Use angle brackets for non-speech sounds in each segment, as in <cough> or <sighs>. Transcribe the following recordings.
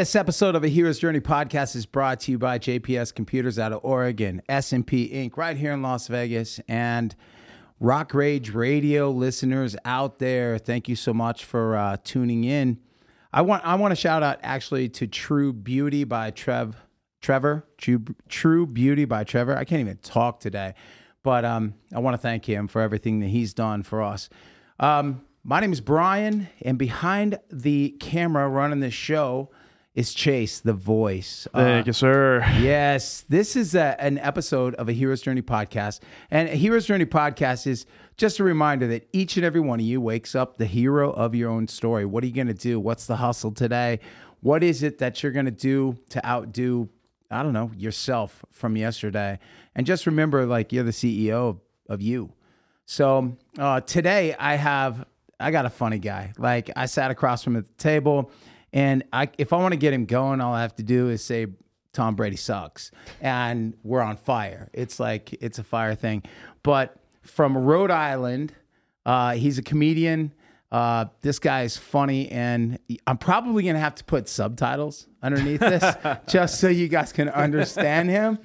This episode of a Hero's Journey podcast is brought to you by JPS Computers out of Oregon, SMP Ink right here in Las Vegas, and Rock Rage Radio listeners out there. Thank you so much for uh, tuning in. I want I want to shout out actually to True Beauty by Trev Trevor True, True Beauty by Trevor. I can't even talk today, but um, I want to thank him for everything that he's done for us. Um, my name is Brian, and behind the camera running this show is Chase, the voice. Thank you, sir. Yes, this is a, an episode of a Hero's Journey podcast. And a Hero's Journey podcast is just a reminder that each and every one of you wakes up the hero of your own story. What are you going to do? What's the hustle today? What is it that you're going to do to outdo, I don't know, yourself from yesterday? And just remember, like, you're the CEO of, of you. So uh, today I have, I got a funny guy. Like, I sat across from him at the table. And I, if I want to get him going, all I have to do is say Tom Brady sucks, and we're on fire. It's like it's a fire thing. But from Rhode Island, uh, he's a comedian. Uh, this guy is funny, and I'm probably gonna have to put subtitles underneath this <laughs> just so you guys can understand him.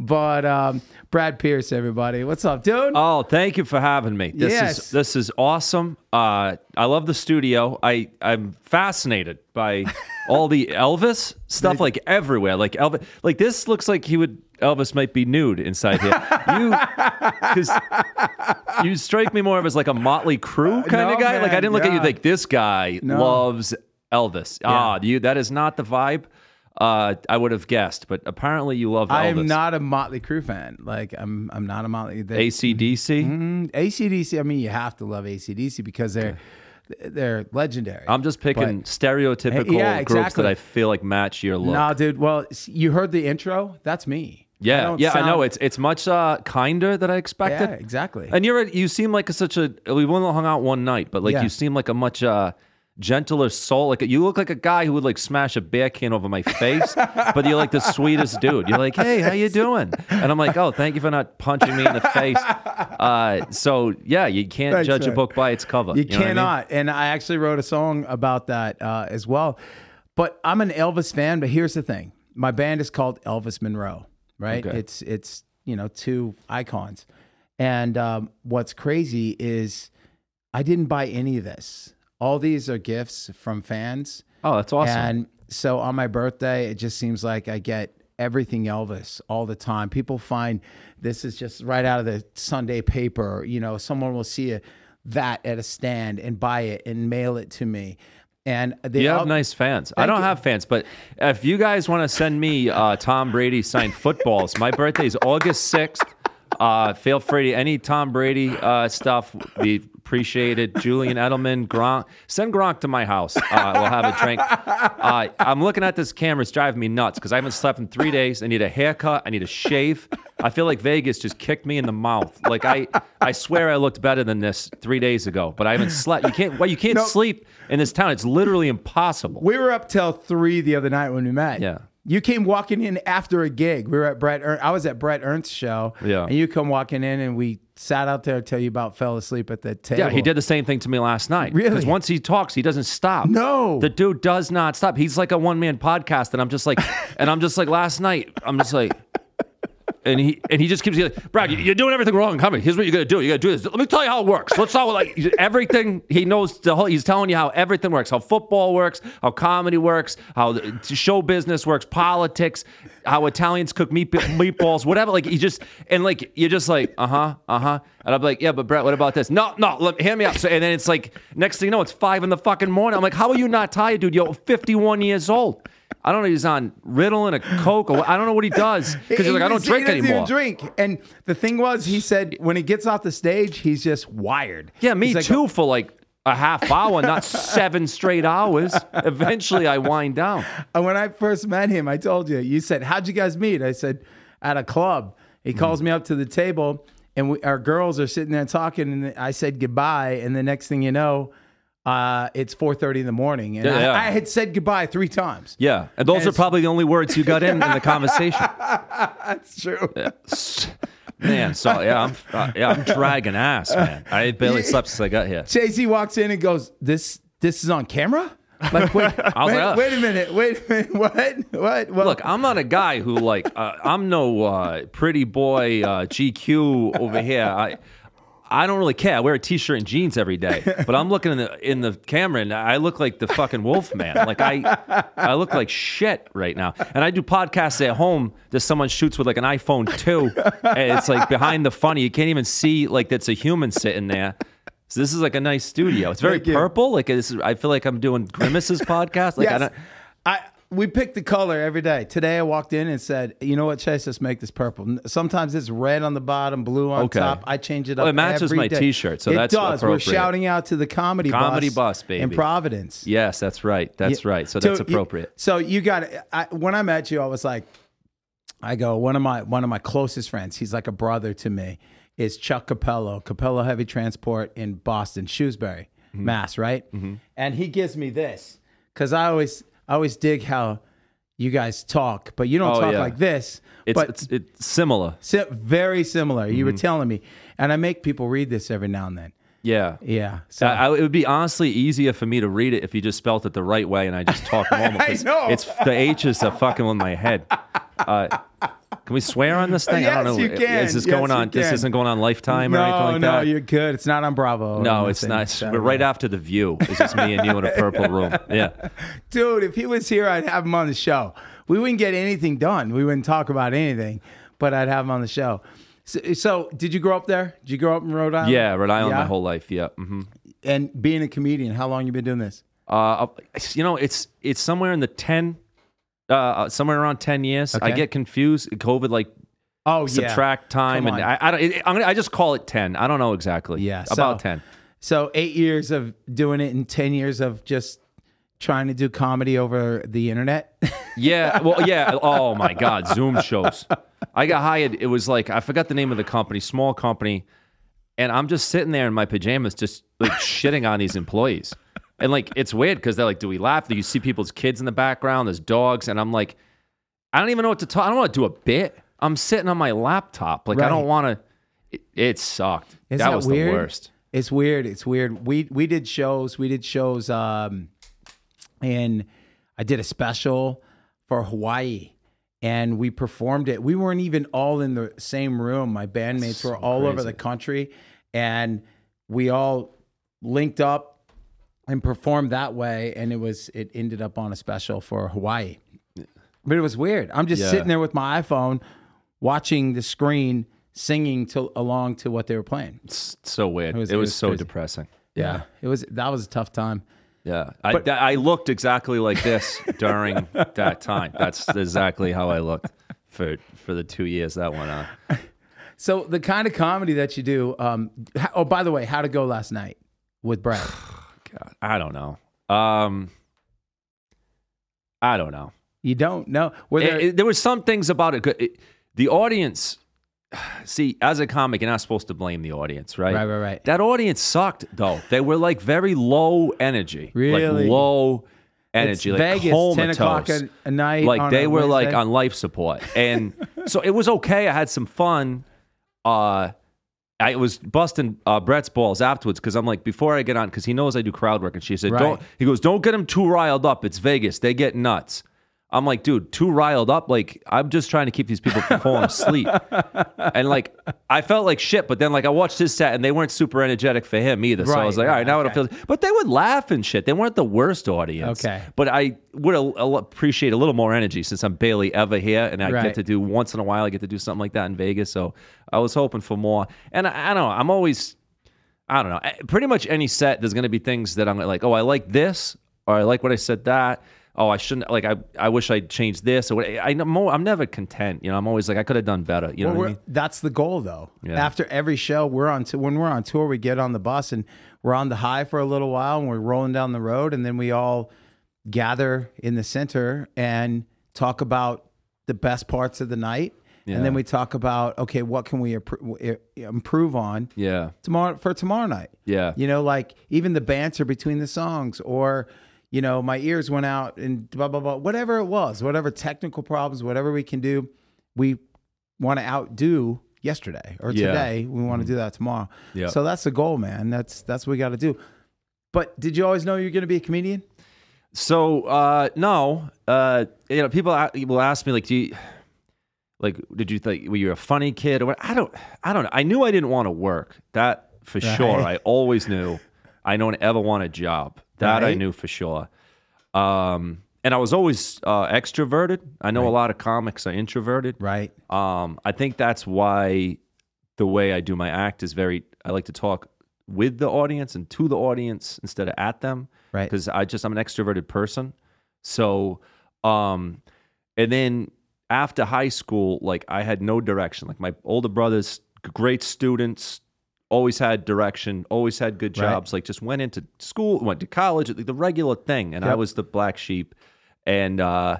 But um, Brad Pierce, everybody, what's up, dude? Oh, thank you for having me. This Yes. is this is awesome. Uh, I love the studio. I I'm fascinated by <laughs> all the Elvis stuff, like everywhere. Like Elvis, like this looks like he would. Elvis might be nude inside here. You, <laughs> because you strike me more of as like a Motley Crue kind no, of guy. like I didn't look at you yeah. like this guy No. loves Elvis. Ah, you that is not the vibe. Uh, I would have guessed, but apparently you love Elvis. I am not a Motley Crue fan. Like I'm, I'm not a Motley. They, ACDC. Mm, ACDC. I mean, you have to love ACDC because they're they're legendary. I'm just picking But- stereotypical Yeah, groups that I feel like match your look. No, dude. Well, you heard the intro. That's me. I yeah, don't yeah, I know. It's it's much uh, kinder than I expected. yeah, exactly. And you're you seem like a, such a we only hung out one night, but like Yeah. you seem like a much uh, gentler soul. Like you look like a guy who would like smash a beer can over my face, <laughs> but you're like the sweetest dude. You're like, hey, how you doing? And I'm like, oh, thank you for not punching me in the face. Uh, so yeah, you can't Thanks, judge a book by its cover. you know what I mean? cannot. And I actually wrote a song about that uh, as well. But I'm an Elvis fan. But here's the thing: my band is called Elvis Monroe. Right? Okay. It's it's you know two icons. And um, what's crazy is I didn't buy any of this. All these are gifts from fans. Oh, that's awesome. And so on my birthday, it just seems like I get everything Elvis all the time. People find this is just right out of the Sunday paper. You know, someone will see a, that at a stand and buy it and mail it to me. And they You have all- nice fans. I don't you. have fans, but if you guys want to send me uh, Tom Brady signed footballs, my birthday is August 6th. Uh, feel free to any Tom Brady uh, stuff. We appreciate it. Julian Edelman, Gronk. Send Gronk to my house. Uh, we'll have a drink. Uh, I'm looking at this camera. It's driving me nuts because I haven't slept in three days. I need a haircut. I need a shave. I feel like Vegas just kicked me in the mouth. Like I, I swear I looked better than this three days ago, but I haven't slept. You can't. Well, you can't No. sleep in this town. It's literally impossible. We were up till three the other night when we met. Yeah. You came walking in after a gig. We were at Brett. Er- I was at Brett Ernst's show. Yeah. And you come walking in, and we sat out there till you about fell asleep at the table. Yeah, he did the same thing to me last night. Really? Because once he talks, he doesn't stop. No. The dude does not stop. He's like a one man podcast, and I'm just like, and I'm just like, last night, I'm just like, and he and he just keeps like, Brad, you- you're doing everything wrong comedy. Here's what you're gonna do. You got to do this. Let me tell you how it works. Let's talk like everything. He knows the whole. He's telling you how everything works, how football works, how comedy works, how show business works, politics, how Italians cook meat, meatballs, whatever. Like he just and like you're just like, uh huh, uh huh. And I'm like, yeah, but Brett, what about this? No, no, let, hear me out. So, and then it's like, next thing you know, it's five in the fucking morning. I'm like, how are you not tired, dude? You're 51 years old. I don't know. He's on Ritalin, a Coke, or I don't know what he does because he's like, I don't drink He doesn't even drink. And the thing was, he said when he gets off the stage, he's just wired. Yeah, me He's like, too. For like a half hour, not <laughs> seven straight hours. Eventually, I wind down. And when I first met him, I told you, you said, How'd you guys meet? I said, At a club. He Hmm. calls me up to the table, and we, our girls are sitting there talking, and I said goodbye. And the next thing you know, uh, it's 4.30 in the morning. And Yeah, yeah. I, I had said goodbye three times. Yeah, and those are probably the only words you got in in the conversation. <laughs> That's true. Man, so yeah, I'm uh, yeah, I'm dragging ass, man. I barely <laughs> slept since I got here. Chasey walks in and goes, This this is on camera? Like, wait, <laughs> I was wait, like, wait a minute, wait a minute, what, what? Well, Look, I'm not a guy who like uh, I'm no uh, pretty boy uh, GQ over here. I I don't really care. I wear a t-shirt and jeans every day, but I'm looking in the in the camera and I look like the fucking wolf man. Like I I look like shit right now. And I do podcasts at home that someone shoots with like an iPhone 2 and it's like behind the funny. You can't even see like that's a human sitting there. So this is like a nice studio. It's very purple. Like this is, I feel like I'm doing Grimace's podcast. Like I don't, I we pick the color every day. Today I walked in and said, you know what, Chase, let's make this purple. Sometimes it's red on the bottom, blue on Okay. top. I change it up. Well, it matches my day. t-shirt, so it that's does. We're shouting out to the comedy Comedy bus, bus, baby. in Providence. Yes, that's right. That's Yeah. right. So that's you- appropriate. so you got I, when I met you, I was like, I go one of my one of my closest friends. He's like a brother to me. Is Chuck Capello, Capello Heavy Transport in Boston, Shrewsbury, Mm-hmm. Mass, right? And he gives me this because I always I always dig how you guys talk, but you don't Oh, talk yeah. like this. It's, but it's it's similar. si- very similar. You Mm-hmm. were telling me, and I make people read this every now and then. Yeah. Yeah. So I, I- it would be honestly easier for me to read it if you just spelled it the right way and I just talk normal. <laughs> 'cause know. It's the H's are fucking with my head. <laughs> Uh, can we swear on this thing? I don't Yes, know. you can. Is this Yes, going on? This isn't going on Lifetime or anything no, like no, that. you're good. It's not on Bravo. no, it's not. It's So, right after the View. It's just me and you in a purple <laughs> room. Yeah. Dude, if he was here, I'd have him on the show. We wouldn't get anything done. We wouldn't talk about anything, but I'd have him on the show. So, so did you grow up there? Did you grow up in Rhode Island? Yeah, Rhode Island Yeah? my whole life. Yeah. hmm And being a comedian, how long you been doing this? Uh, you know, it's it's somewhere in the ten, uh, somewhere around ten years. I get confused. COVID like Oh, yeah. subtract time, Come and on. I I, don't, it, gonna, I just call it ten. I don't know exactly. Yeah, about so- ten. So eight years of doing it and 10 years of just trying to do comedy over the internet. <laughs> Yeah. Well, yeah. Oh my God, Zoom shows. I got hired. It was like I forgot the name of the company, small company, and I'm just sitting there in my pajamas, just like shitting on these employees. And like it's weird because they're like, "Do we laugh?" Do you see people's kids in the background? There's dogs, and I'm like, I don't even know what to talk. I don't want to do a bit. I'm sitting on my laptop. Like I don't want to. It, it sucked. Isn't that that was weird? the worst. It's weird. It's weird. We we did shows. We did shows. Um, and I did a special for Hawaii, and we performed it. We weren't even all in the same room. My bandmates were all over the country, and we all linked up and performed that way. And it was it ended up on a special for Hawaii. But it was weird. I'm just Yeah. sitting there with my iPhone, watching the screen, singing to along to what they were playing. It's so weird. It was- was, it was so crazy. depressing. Yeah, it was. That was a tough time. Yeah, I, I looked exactly like this <laughs> during that time. That's exactly how I looked for for the two years that went on. So the kind of comedy that you do. Um, oh, by the way, how to go last night with Brad? <sighs> <laughs> God, I don't know. Um, I don't know. You don't know. Were there? it- there were some things about it, it. The audience. <sighs> See, as a comic, you're not supposed to blame the audience, right? Right, right, right. That audience sucked, though. They were like very low energy, Really? like low it's energy, like Vegas, ten o'clock a, a night. like they were like on life support and <laughs> so it was okay i had some fun uh I was busting uh, Brett's balls afterwards because I'm like, before I get on, because he knows I do crowd work, and she said, Right. "Don't." He goes, "Don't get him too riled up. It's Vegas. They get nuts." I'm like, dude, too riled up. Like, I'm just trying to keep these people from falling <laughs> asleep. And like, I felt like shit. But then, like, I watched his set, and they weren't super energetic for him either. so I was like, all right, right, now okay. I don't feel. But they would laugh and shit. They weren't the worst audience. Okay. But I would appreciate a little more energy since I'm barely ever here, and I Right. get to do once in a while. I get to do something like that in Vegas. So I was hoping for more. And I, I don't know. I'm always, I don't know. Eh, Pretty much any set, there's going to be things that I'm like, oh, I like this, or I like what I said that. Oh, I shouldn't like. I I wish I'd changed this. Or what, I I'm, more, I'm never content. You know, I'm always like I could have done better. You know Well, I mean? That's the goal, though. Yeah. After every show, we're on. To, when we're on tour, we get on the bus and we're on the high for a little while, and we're rolling down the road, and then we all gather in the center and talk about the best parts of the night, and then we talk about okay, what can we improve on Yeah, tomorrow for tomorrow night. yeah, You know, like even the banter between the songs, or you know, my ears went out and blah blah blah. Whatever it was, whatever technical problems, whatever we can do, we want to outdo yesterday or Yeah. today. We want to do that tomorrow. Yeah. So that's the goal, man. That's that's what we got to do. But did you always know you're going to be a comedian? So uh, no, uh, you know, people will ask me like, do you like, did you think were you a funny kid or what? I don't, I don't know. I knew I didn't want to work. That for sure. I always knew. I don't ever want a job. That I knew for sure. Um, and I was always uh, extroverted. I know a lot of comics are introverted. Right. Um, I think that's why the way I do my act is very. I like to talk with the audience and to the audience instead of at them. Right. Because I just I'm an extroverted person. So, um, and then after high school, like I had no direction. Like my older brothers, great students, always had direction, always had good Right. jobs. Like just went into school, went to college, like the regular thing. And I was the black sheep. And uh,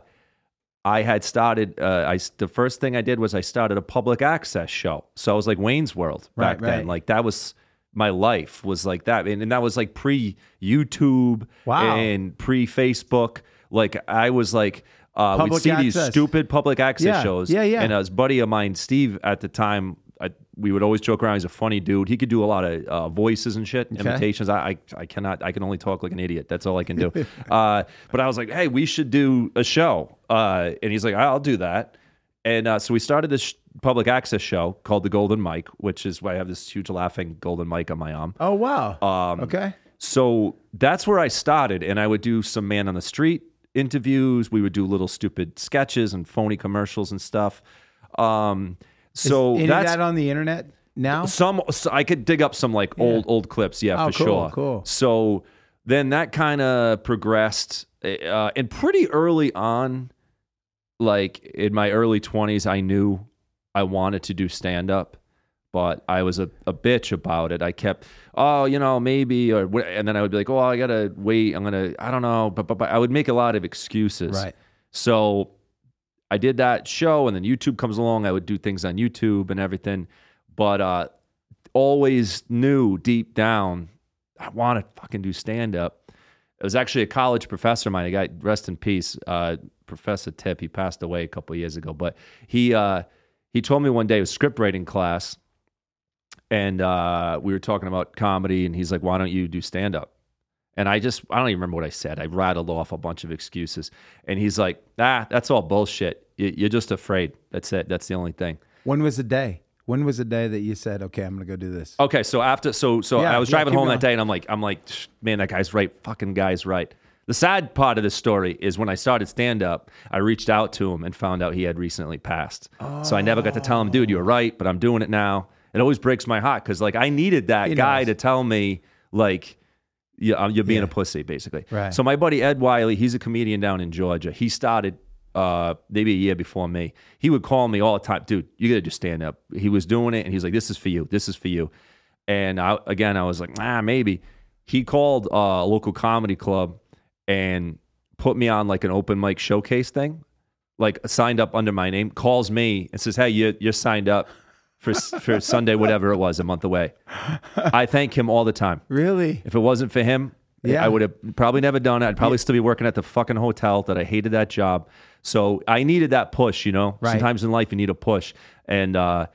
I had started. Uh, I the first thing I did was I started a public access show. So I was like Wayne's World back Right, then. right. Like that was my life was like that, and, and that was like pre YouTube Wow. and pre Facebook. Like I was like. Uh, we'd see these stupid public access Yeah, shows. yeah, yeah. And a buddy of mine, Steve, at the time, I, we would always joke around. He's a funny dude. He could do a lot of uh, voices and shit, imitations. I, I, I cannot. I can only talk like an idiot. That's all I can do. <laughs> uh, but I was like, hey, we should do a show. Uh, and he's like, I'll do that. And uh, so we started this sh- public access show called the Golden Mike, which is why I have this huge laughing golden mic on my arm. Oh wow. Um, okay. So that's where I started, and I would do some man on the street interviews. We would do little stupid sketches and phony commercials and stuff. Um, so of that's that on the internet now? some. So I could dig up some like old old clips, yeah, Oh, for cool, sure. cool. So then that kind of progressed, uh, and pretty early on, like in my early twenties, I knew I wanted to do stand up, but I was a, a bitch about it. I kept, oh, you know, maybe, or and then I would be like, oh, I gotta wait. I'm gonna, I don't know, but but, but I would make a lot of excuses. Right. So I did that show, and then YouTube comes along. I would do things on YouTube and everything, but uh, always knew deep down I want to fucking do stand up. It was actually a college professor of mine. A guy, rest in peace, uh, Professor Tip. He passed away a couple of years ago, but he uh, he told me one day it was script writing class, and uh, we were talking about comedy, and he's like, "Why don't you do stand up?" And I just, I don't even remember what I said. I rattled off a bunch of excuses. And he's like, ah, that's all bullshit. You- You're just afraid. That's it. That's the only thing. When was the day? When was the day that you said, "Okay, I'm going to go do this"? Okay, so after, so, so Yeah, I was yeah, driving home going. that day and I'm like, I'm like, "Shh, man, that guy's right. Fucking guy's right. The sad part of this story is when I started stand up, I reached out to him and found out he had recently passed. So I never got to tell him, dude, you're right, but I'm doing it now. It always breaks my heart because like I needed that He guy knows. to tell me like, yeah, um, you're being Yeah. a pussy, basically. Right. So my buddy Ed Wiley, he's a comedian down in Georgia. He started uh, maybe a year before me. He would call me all the time, dude. You gotta just stand up. He was doing it, and he's like, "This is for you. This is for you." And I, again, I was like, "Ah, maybe." He called uh, a local comedy club and put me on like an open mic showcase thing, like signed up under my name. Calls me and says, "Hey, you, you're signed up." For, for Sunday, whatever it was, a month away. I thank him all the time. Really? If it wasn't for him, Yeah. I would have probably never done it. I'd probably still be working at the fucking hotel that I hated that job. So I needed that push, you know. Right. Sometimes in life you need a push, and uh,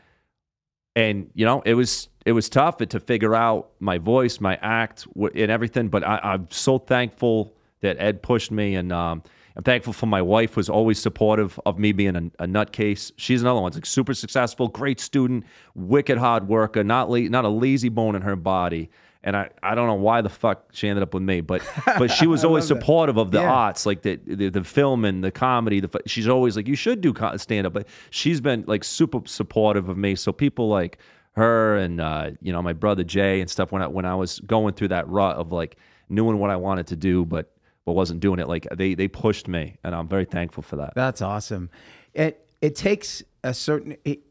and you know it was it was tough to figure out my voice, my act, and everything. But I, I'm so thankful that Ed pushed me, and um, I'm thankful for my wife, who's always supportive of me being a, a nutcase. She's another one, like super successful, great student, wicked hard worker, not la- not a lazy bone in her body. And I, I don't know why the fuck she ended up with me, but <laughs> but she was always love that. supportive of the Yeah. arts, like the, the the film and the comedy. The, she's always like, you should do stand up, but she's been like super supportive of me. So people like her and uh, you know my brother Jay and stuff when I when I was going through that rut of like knowing what I wanted to do, but but wasn't doing it. Like they they pushed me, and I'm very thankful for that. That's awesome. It it takes a certain. It,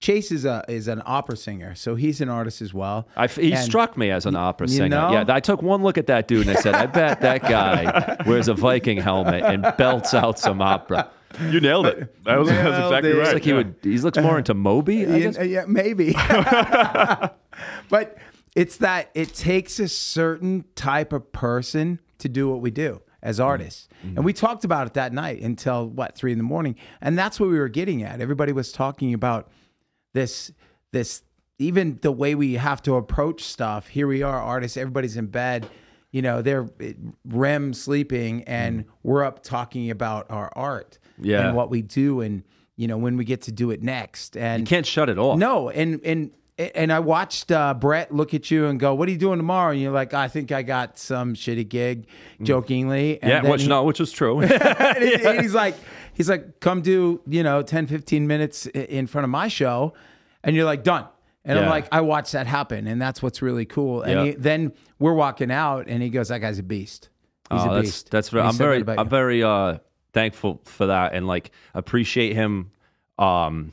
Chase is a is an opera singer, so he's an artist as well. I f he And- struck me as an opera you singer. know? Yeah, I took one look at that dude and I said, I bet that guy <laughs> wears a Viking helmet and belts out some opera. You nailed it. That was, that's Nailed exactly it. right. It's like he would. He looks more into Moby. I Yeah, yeah, maybe. <laughs> but it's that it takes a certain type of person to do what we do as mm-hmm. artists. And we mm-hmm. talked about it that night until what, three in the morning. And that's what we were getting at. Everybody was talking about this, this, even the way we have to approach stuff. Here we are, artists, everybody's in bed, you know, they're eh, REM sleeping, and mm. we're up talking about our art Yeah. and what we do, and you know when we get to do it next. And You can't shut it off. no, and and and I watched uh, Brett look at you and go, "What are you doing tomorrow?" And you're like, "I think I got some shitty gig," jokingly. And Mm. Yeah, which he- no, which was true. <laughs> <laughs> and he- and he's like, he's like, come do, you know, 10, 15 minutes in front of my show. And you're like, done. And I'm like, I watched that happen. And that's what's really cool. And Yeah. he, then we're walking out and he goes, that guy's a beast. He's Oh, a that's beast. that's very, I'm that very I'm you. very uh thankful for that and like appreciate him um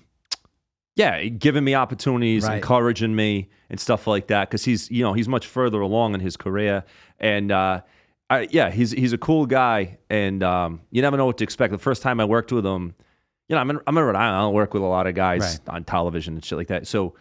yeah, giving me opportunities, Right. encouraging me and stuff like that cuz he's you know, he's much further along in his career and uh I, yeah, he's he's a cool guy and um you never know what to expect. The first time I worked with him, you know, I'm in, I'm in Rhode Island. I don't work with a lot of guys Right. on television and shit like that. So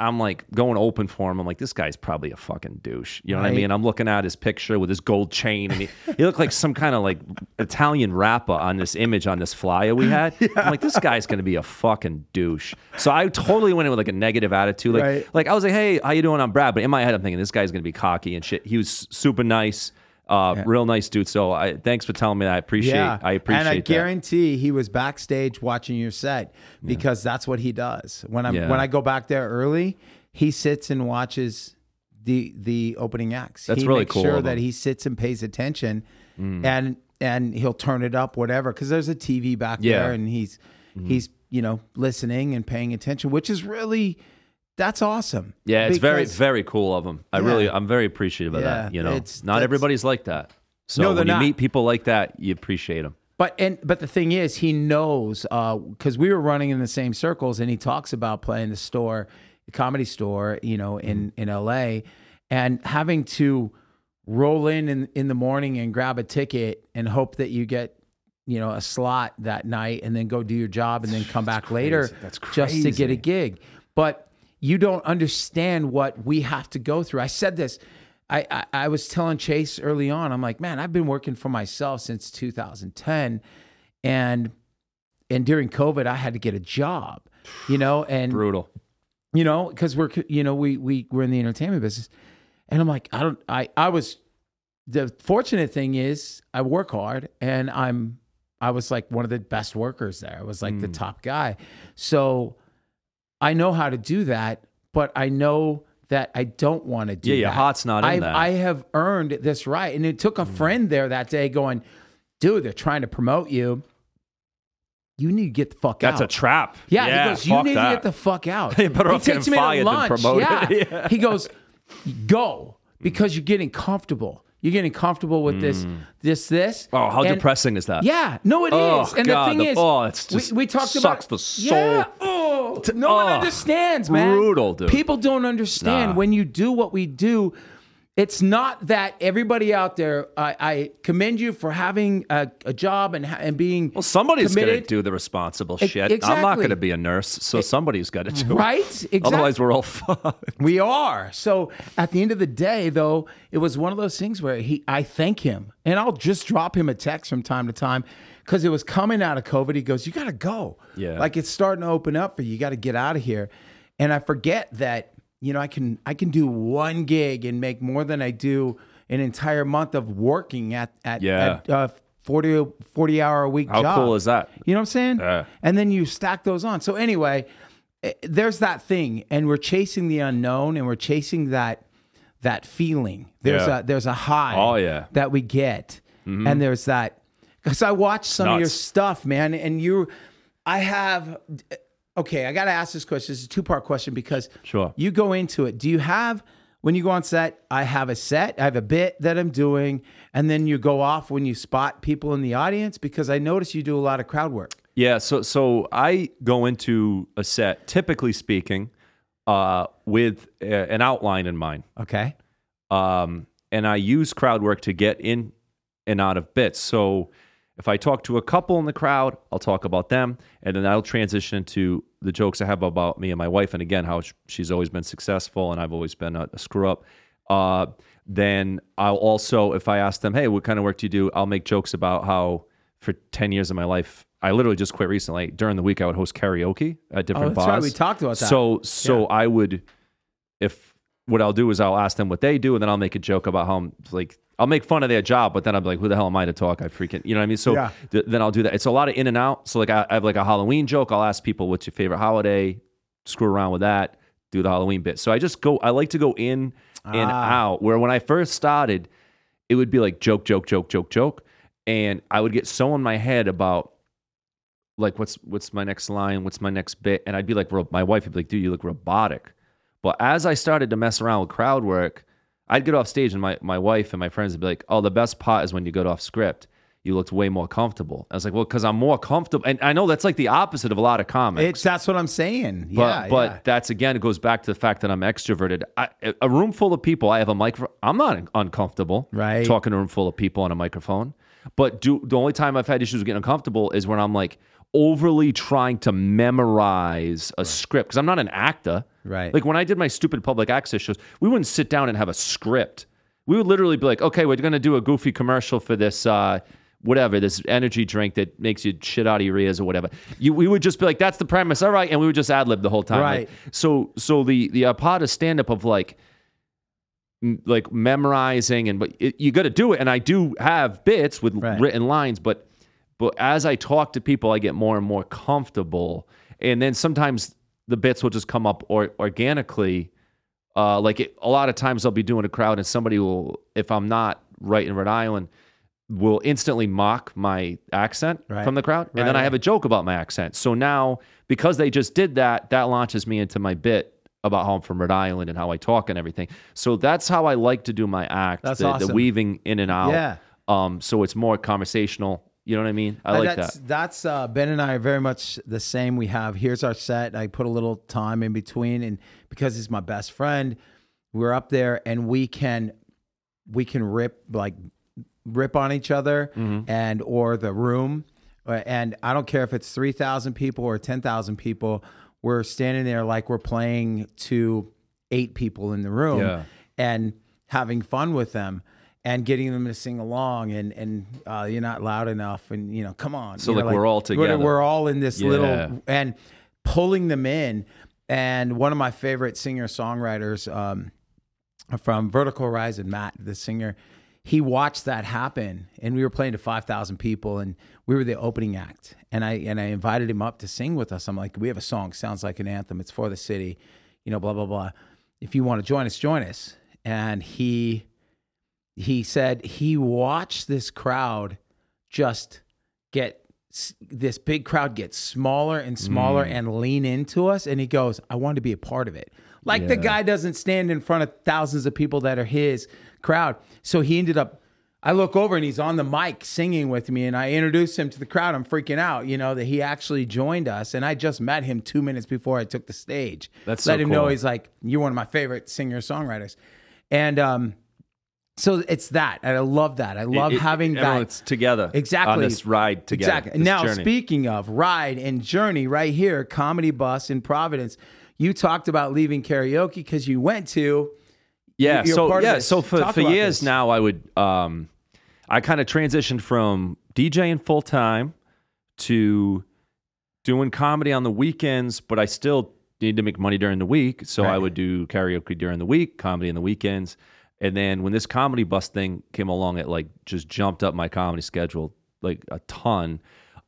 I'm like going open for him. I'm like, this guy's probably a fucking douche. You know what I mean? I'm looking at his picture with his gold chain, and he, he looked like some kind of like Italian rapper on this image on this flyer we had. <laughs> I'm like, this guy's gonna be a fucking douche. So I totally went in with like a negative attitude. Like, Right. like I was like, hey, how you doing? I'm Brad, but in my head, I'm thinking this guy's gonna be cocky and shit. He was super nice, uh, real nice dude. So I thanks for telling me that. I appreciate. yeah. I appreciate And I that. guarantee he was backstage watching your set because that's what he does. When Yeah. when I go back there early, he sits and watches the the opening acts. That's he really makes cool sure that. Mm. he sits and pays attention, and and he'll turn it up whatever because there's a TV back Yeah. Mm-hmm. there, and he's he's you know listening and paying attention, which is really that's awesome. Yeah, it's very, very cool of him. I Yeah. really, I'm very appreciative of Yeah, that. You know, it's- not everybody's like that. So No, when you not. meet people like that, you appreciate them. But and but the thing is, he knows uh, because we were running in the same circles, and he talks about playing the store, the comedy store, you know, in mm-hmm. in L.A. and having to roll in, in in the morning and grab a ticket and hope that you get you know a slot that night, and then go do your job, and then come <sighs> back later That's crazy. just to get a gig. But you don't understand what we have to go through. I said this. I, I, I was telling Chase early on, I'm like, man, I've been working for myself since 2010. And and during COVID, I had to get a job, you know, and Brutal. you know, because we're you know, we we we're in the entertainment business. And I'm like, I don't I I was the fortunate thing is I work hard and I'm I was like one of the best workers there. I was like the Mm. top guy. So I know how to do that, but I know that I don't want to do Yeah, your that. heart's not in I've, that. I have earned this right. And it took a hmm. friend there that day going, dude, they're trying to promote you. You need to get the fuck That's out. That's a trap. Yeah, he goes, you need that. to get the fuck out. <laughs> He takes me to lunch. promoted. Yeah. Yeah. <laughs> He goes, go because you're getting comfortable. You're getting comfortable with this, hmm. this, this. Oh, how And- depressing is that? Yeah, no, it oh, is. Oh, and God, the thing the- is, oh, it's just we, we talked sucks about the soul. Yeah, oh, no one oh, understands, man. brutal, dude. People don't understand Nah. when you do what we do. It's not that everybody out there. I, I commend you for having a, a job and and being Well, somebody's going to do the responsible E- shit. I'm not going to be a nurse, so somebody's got to do it. right. Exactly. <laughs> Otherwise, we're all fucked. We are. So at the end of the day, though, it was one of those things where he, I thank him, and I'll just drop him a text from time to time because it was coming out of COVID. He goes, "You got to go. Yeah. like it's starting to open up for you. You got to get out of here." And I forget that you know I can I can do one gig and make more than I do an entire month of working at at, Yeah. at uh, 40, 40 hour a week job. How job. cool is that? You know what I'm saying? Yeah. And then you stack those on. So anyway, eh, there's that thing, and we're chasing the unknown, and we're chasing that that feeling. There's Yeah. a there's a high. Oh, yeah. Mm-hmm. that we get, and there's that because I watched some of your stuff, man, and you, I have. Okay, I got to ask this question. It's a two part question because Sure. you go into it. Do you have when you go on set? I have a set. I have a bit that I'm doing, and then you go off when you spot people in the audience because I notice you do a lot of crowd work. Yeah, so so I go into a set, typically speaking, uh, with uh, an outline in mind, Okay. um, and I use crowd work to get in and out of bits. So if I talk to a couple in the crowd, I'll talk about them, and then I'll transition to the jokes I have about me and my wife, and again how she's always been successful and I've always been a, a screw up. Uh, then I'll also, if I ask them, hey, what kind of work do you do? I'll make jokes about how for ten years of my life, I literally just quit recently. During the week, I would host karaoke at different Oh, that's right. bars. We talked about that. So, so Yeah. I would, if what I'll do is I'll ask them what they do, and then I'll make a joke about how I'm like I'll make fun of their job, but then I'm like, who the hell am I to talk? I freaking, you know what I mean? So Yeah. th- then I'll do that. It's a lot of in and out. So like I, I have like a Halloween joke. I'll ask people what's your favorite holiday. Screw around with that. Do the Halloween bit. So I just go. I like to go in and Ah. out. Where when I first started, it would be like joke, joke, joke, joke, joke, and I would get so in my head about like what's what's my next line, what's my next bit, and I'd be like, my wife would be like, dude, you look robotic. But as I started to mess around with crowd work, I'd get off stage and my, my wife and my friends would be like, oh, the best part is when you got off script. You looked way more comfortable. I was like, well, because I'm more comfortable. And I know that's like the opposite of a lot of comics. It's that's what I'm saying. But yeah, but yeah. that's again, it goes back to the fact that I'm extroverted. I, a room full of people, I have a microphone. I'm not uncomfortable, Right. Talking to a room full of people on a microphone. But do the only time I've had issues with getting uncomfortable is when I'm like overly trying to memorize a script because I'm not an actor, Right. Like when I did my stupid public access shows, we wouldn't sit down and have a script. We would literally be like, okay, we're going to do a goofy commercial for this. Uh, Whatever this energy drink that makes you shit out of your ears or whatever, you we would just be like, "That's the premise, all right," and we would just ad lib the whole time. Like, Right. so so the the part of stand up of like m- like memorizing and but it, you got to do it and I do have bits with Right. written lines but but as I talk to people I get more and more comfortable and then sometimes the bits will just come up or, organically. Uh, like it, a lot of times I'll be doing a crowd and somebody will if I'm not right in Rhode Island will instantly mock my accent Right. from the crowd. And Right, then I have a joke about my accent. So now because they just did that that launches me into my bit about how I'm from Rhode Island and how I talk and everything. So that's how I like to do my act That's the, the weaving in and out. Yeah. um so it's more conversational you know what I mean I like that's, that That's uh, Ben and I are very much the same. We have here's our set. I put a little time in between, and because he's my best friend, we're up there and we can we can rip like rip on each other Mm-hmm. and or the room, Uh, and I don't care if it's three thousand people or ten thousand people. We're standing there like we're playing to eight people in the room Yeah. and having fun with them and getting them to sing along and and uh, you're not loud enough and you know come on. So, You know, like, we're all together. we're, all in this Yeah. little and pulling them in. And one of my favorite singer songwriters um, from Vertical Horizon Matt the singer he watched that happen and we were playing to 5000 people and we were the opening act. And I and I invited him up to sing with us. I'm like we have a song. Sounds like an anthem. It's for the city. You know blah blah blah. If you want to join us join us. And he he said he watched this crowd just get this big crowd get smaller and smaller and lean into us and he goes i want to be a part of it. Like the guy doesn't stand in front of thousands of people that are his crowd. So he ended up i look over and he's on the mic singing with me and i introduce him to the crowd. I'm freaking out you know that he actually joined us and i just met him two minutes before i took the stage. That's let so him know he's like you're one of my favorite singer songwriters and um so it's that and i love that i love It- it- having that everyone's together exactly on this ride together exactly now journey. speaking of ride and journey right here comedy bus in providence you talked about leaving karaoke because you went to Yeah. So yeah. So for, Talk for years this. now, I would um, I kind of transitioned from DJing full time to doing comedy on the weekends, but I still need to make money during the week. So I would do karaoke during the week, comedy on the weekends. And then when this comedy bus thing came along, it like just jumped up my comedy schedule like a ton.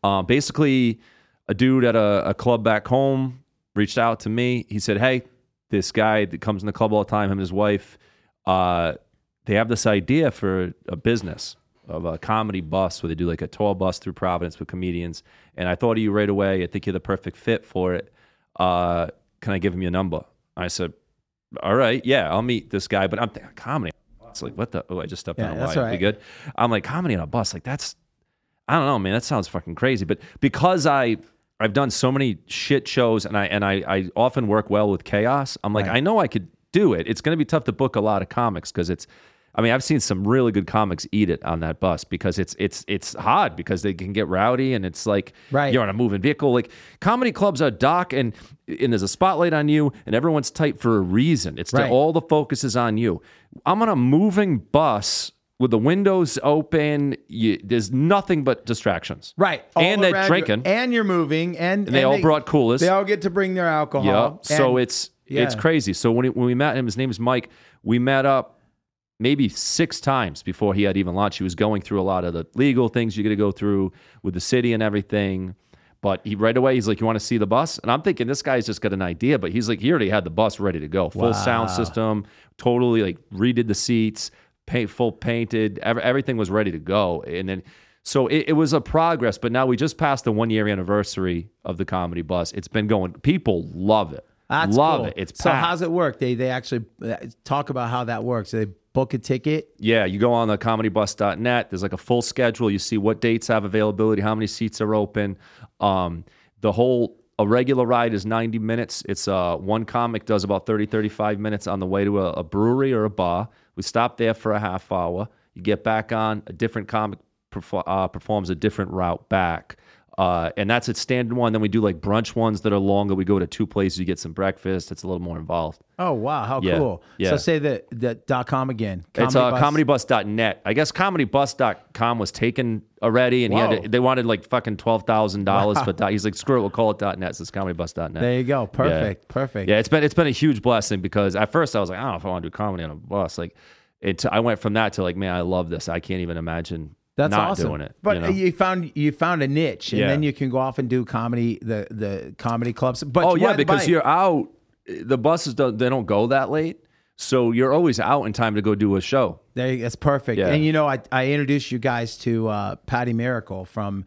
Um, basically, a dude at a, a club back home reached out to me. He said, Hey, this guy that comes in the club all the time, him and his wife, uh, they have this idea for a business of a comedy bus where they do like a tour bus through Providence with comedians. And I thought of you right away. I think you're the perfect fit for it. Uh, can I give him your number? I said, all right, yeah, I'll meet this guy. But I'm thinking comedy. It's like what the? Oh, I just stepped Yeah, on a that's wire. right. good? I'm like comedy on a bus. Like that's I don't know, man. That sounds fucking crazy. But because I I've done so many shit shows and I and I, I often work well with chaos, I'm like, Right. I know I could do it. It's gonna be tough to book a lot of comics because it's I mean, I've seen some really good comics eat it on that bus because it's it's it's hard because they can get rowdy and it's like Right. you're on a moving vehicle. Like comedy clubs are dark and and there's a spotlight on you and everyone's tight for a reason. It's Right. to, all the focus is on you. I'm on a moving bus with the windows open. You, there's nothing but distractions. right all and they're you. drinking. and you're moving and, And they all brought coolers. they all get to bring their alcohol yeah. So it's It's crazy. So when, he, when we met him, his name is Mike. We met up maybe six times before he had even launched. He was going through a lot of the legal things you got to go through with the city and everything. But he right away he's like, "You want to see the bus?" And I'm thinking this guy's just got an idea. But he's like, he already had the bus ready to go, full sound system, totally like redid the seats, paint full painted, ev- everything was ready to go. And then so it, it was a progress. But now we just passed the one year anniversary of the comedy bus. It's been going. People love it. That's love cool. it. It's so how's it work? They they actually uh, talk about how that works. They book a ticket. Yeah, you go on the comedybus.net. There's like a full schedule. You see what dates have availability, how many seats are open. Um, the whole a regular ride is 90 minutes. It's uh, one comic does about 30, 35 minutes on the way to a, a brewery or a bar. We stop there for a half hour. You get back on. A different comic uh, performs a different route back. Uh, and that's a standard one. Then we do like brunch ones that are longer. We go to two places. You get some breakfast. It's a little more involved. Oh wow, how Yeah, cool! yeah. So say that that dot com again. It's uh, Comedy Bus. comedybus.net. I guess comedybus.com was taken already, and he had to, they wanted like fucking twelve thousand dollars for. dot- He's like, screw it, we'll call it dot .net. So it's comedybus.net. There you go. Perfect. Perfect. Yeah, it's been it's been a huge blessing because at first I was like, I don't know if I want to do comedy on a bus. Like, it. I went from that to like, man, I love this. I can't even imagine That's not awesome. doing it. But you know? you found you found a niche, and Yeah. then you can go off and do comedy the the comedy clubs. But Oh yeah, because why- you're out. The buses don't they don't go that late, so you're always out in time to go do a show. There, that's perfect. Yeah. And you know, I, I introduced you guys to uh, Patty Miracle from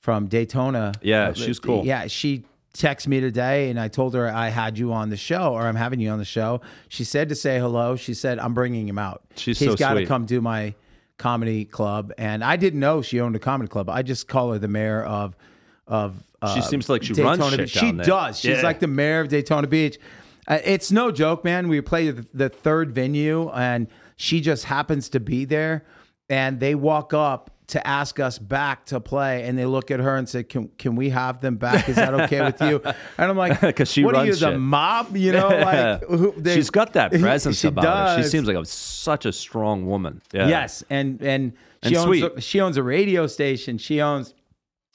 from Daytona. Yeah, Uh, she's cool. Yeah, she texted me today, and I told her I had you on the show, or I'm having you on the show. She said to say hello. She said I'm bringing him out. She's He's so got to come do my comedy club, and I didn't know she owned a comedy club. I just call her the mayor of of. Uh, She seems like she runs Daytona shit Beach. She there. does. She's Yeah. like the mayor of Daytona Beach. Uh, it's no joke, man. We played the, the third venue, and she just happens to be there. And they walk up to ask us back to play, and they look at her and say, "Can can we have them back? Is that okay with you?" And I'm like, <laughs> 'Cause she what are you, runs the mob? You know, like who, they- She's got that <laughs> presence she about her. She does. seems like a, such a strong woman. Yeah. Yes, and and she And owns sweet. a, she owns a radio station. She owns.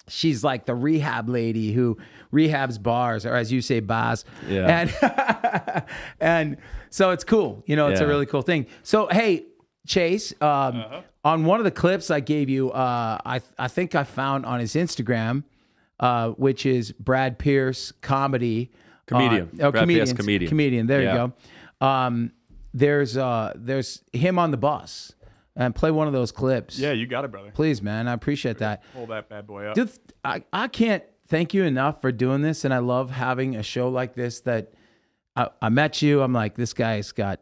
She's like the rehab lady who rehabs bars, or as you say, bars. Yeah. And <laughs> and so it's cool. You know, it's a really cool thing. So hey, Chase, um, on one of the clips I gave you, uh, I I think I found on his Instagram, uh, which is Brad Pierce comedy Comedian. Uh, oh, Brad Pierce, comedian. comedian. Comedian. There Yeah. you go. Um, there's uh, there's him on the bus, and play one of those clips. Yeah, you got it, brother. please, man. I appreciate that. Pull that bad boy up. Dude, I, I can't thank you enough for doing this. And I love having a show like this that I, I met you. I'm like, this guy's got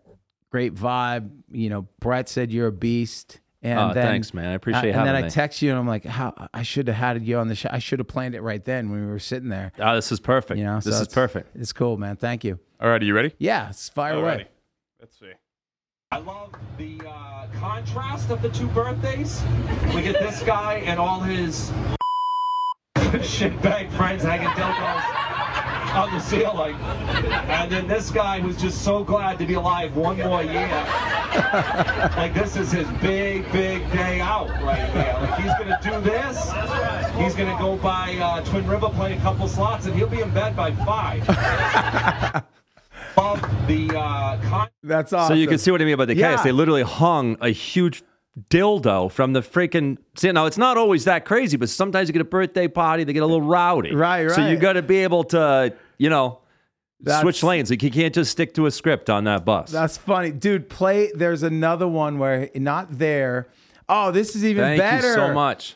great vibe. You know, Brett said you're a beast. And Oh, then, thanks, man. I appreciate it. And then having I me. text you and I'm like, how I should have had you on the show. I should have planned it right then when we were sitting there. Oh, this is perfect. You know, this so is it's- perfect. It's cool, man. Thank you. All right, are you ready? Yeah, it's fire Alrighty. away. Let's see. I love the uh, contrast of the two birthdays. We get this guy and all his <laughs> shitbag friends hanging dildos on the ceiling. And then this guy who's just so glad to be alive one more year. like this is his big, big day out right here. Like he's gonna do this. He's gonna go by uh, Twin River, play a couple slots, and he'll be in bed by five. love the uh, con- That's awesome. So you can see what I mean about the Yeah. chaos. They literally hung a huge dildo from the freaking. See, now it's not always that crazy, but sometimes you get a birthday party, they get a little rowdy. Right, right. So you right. got to be able to, you know, That's- switch lanes. Like you can't just stick to a script on that bus. That's funny, dude. Play. There's another one where not there. Oh, this is even better. Thank better. you so much.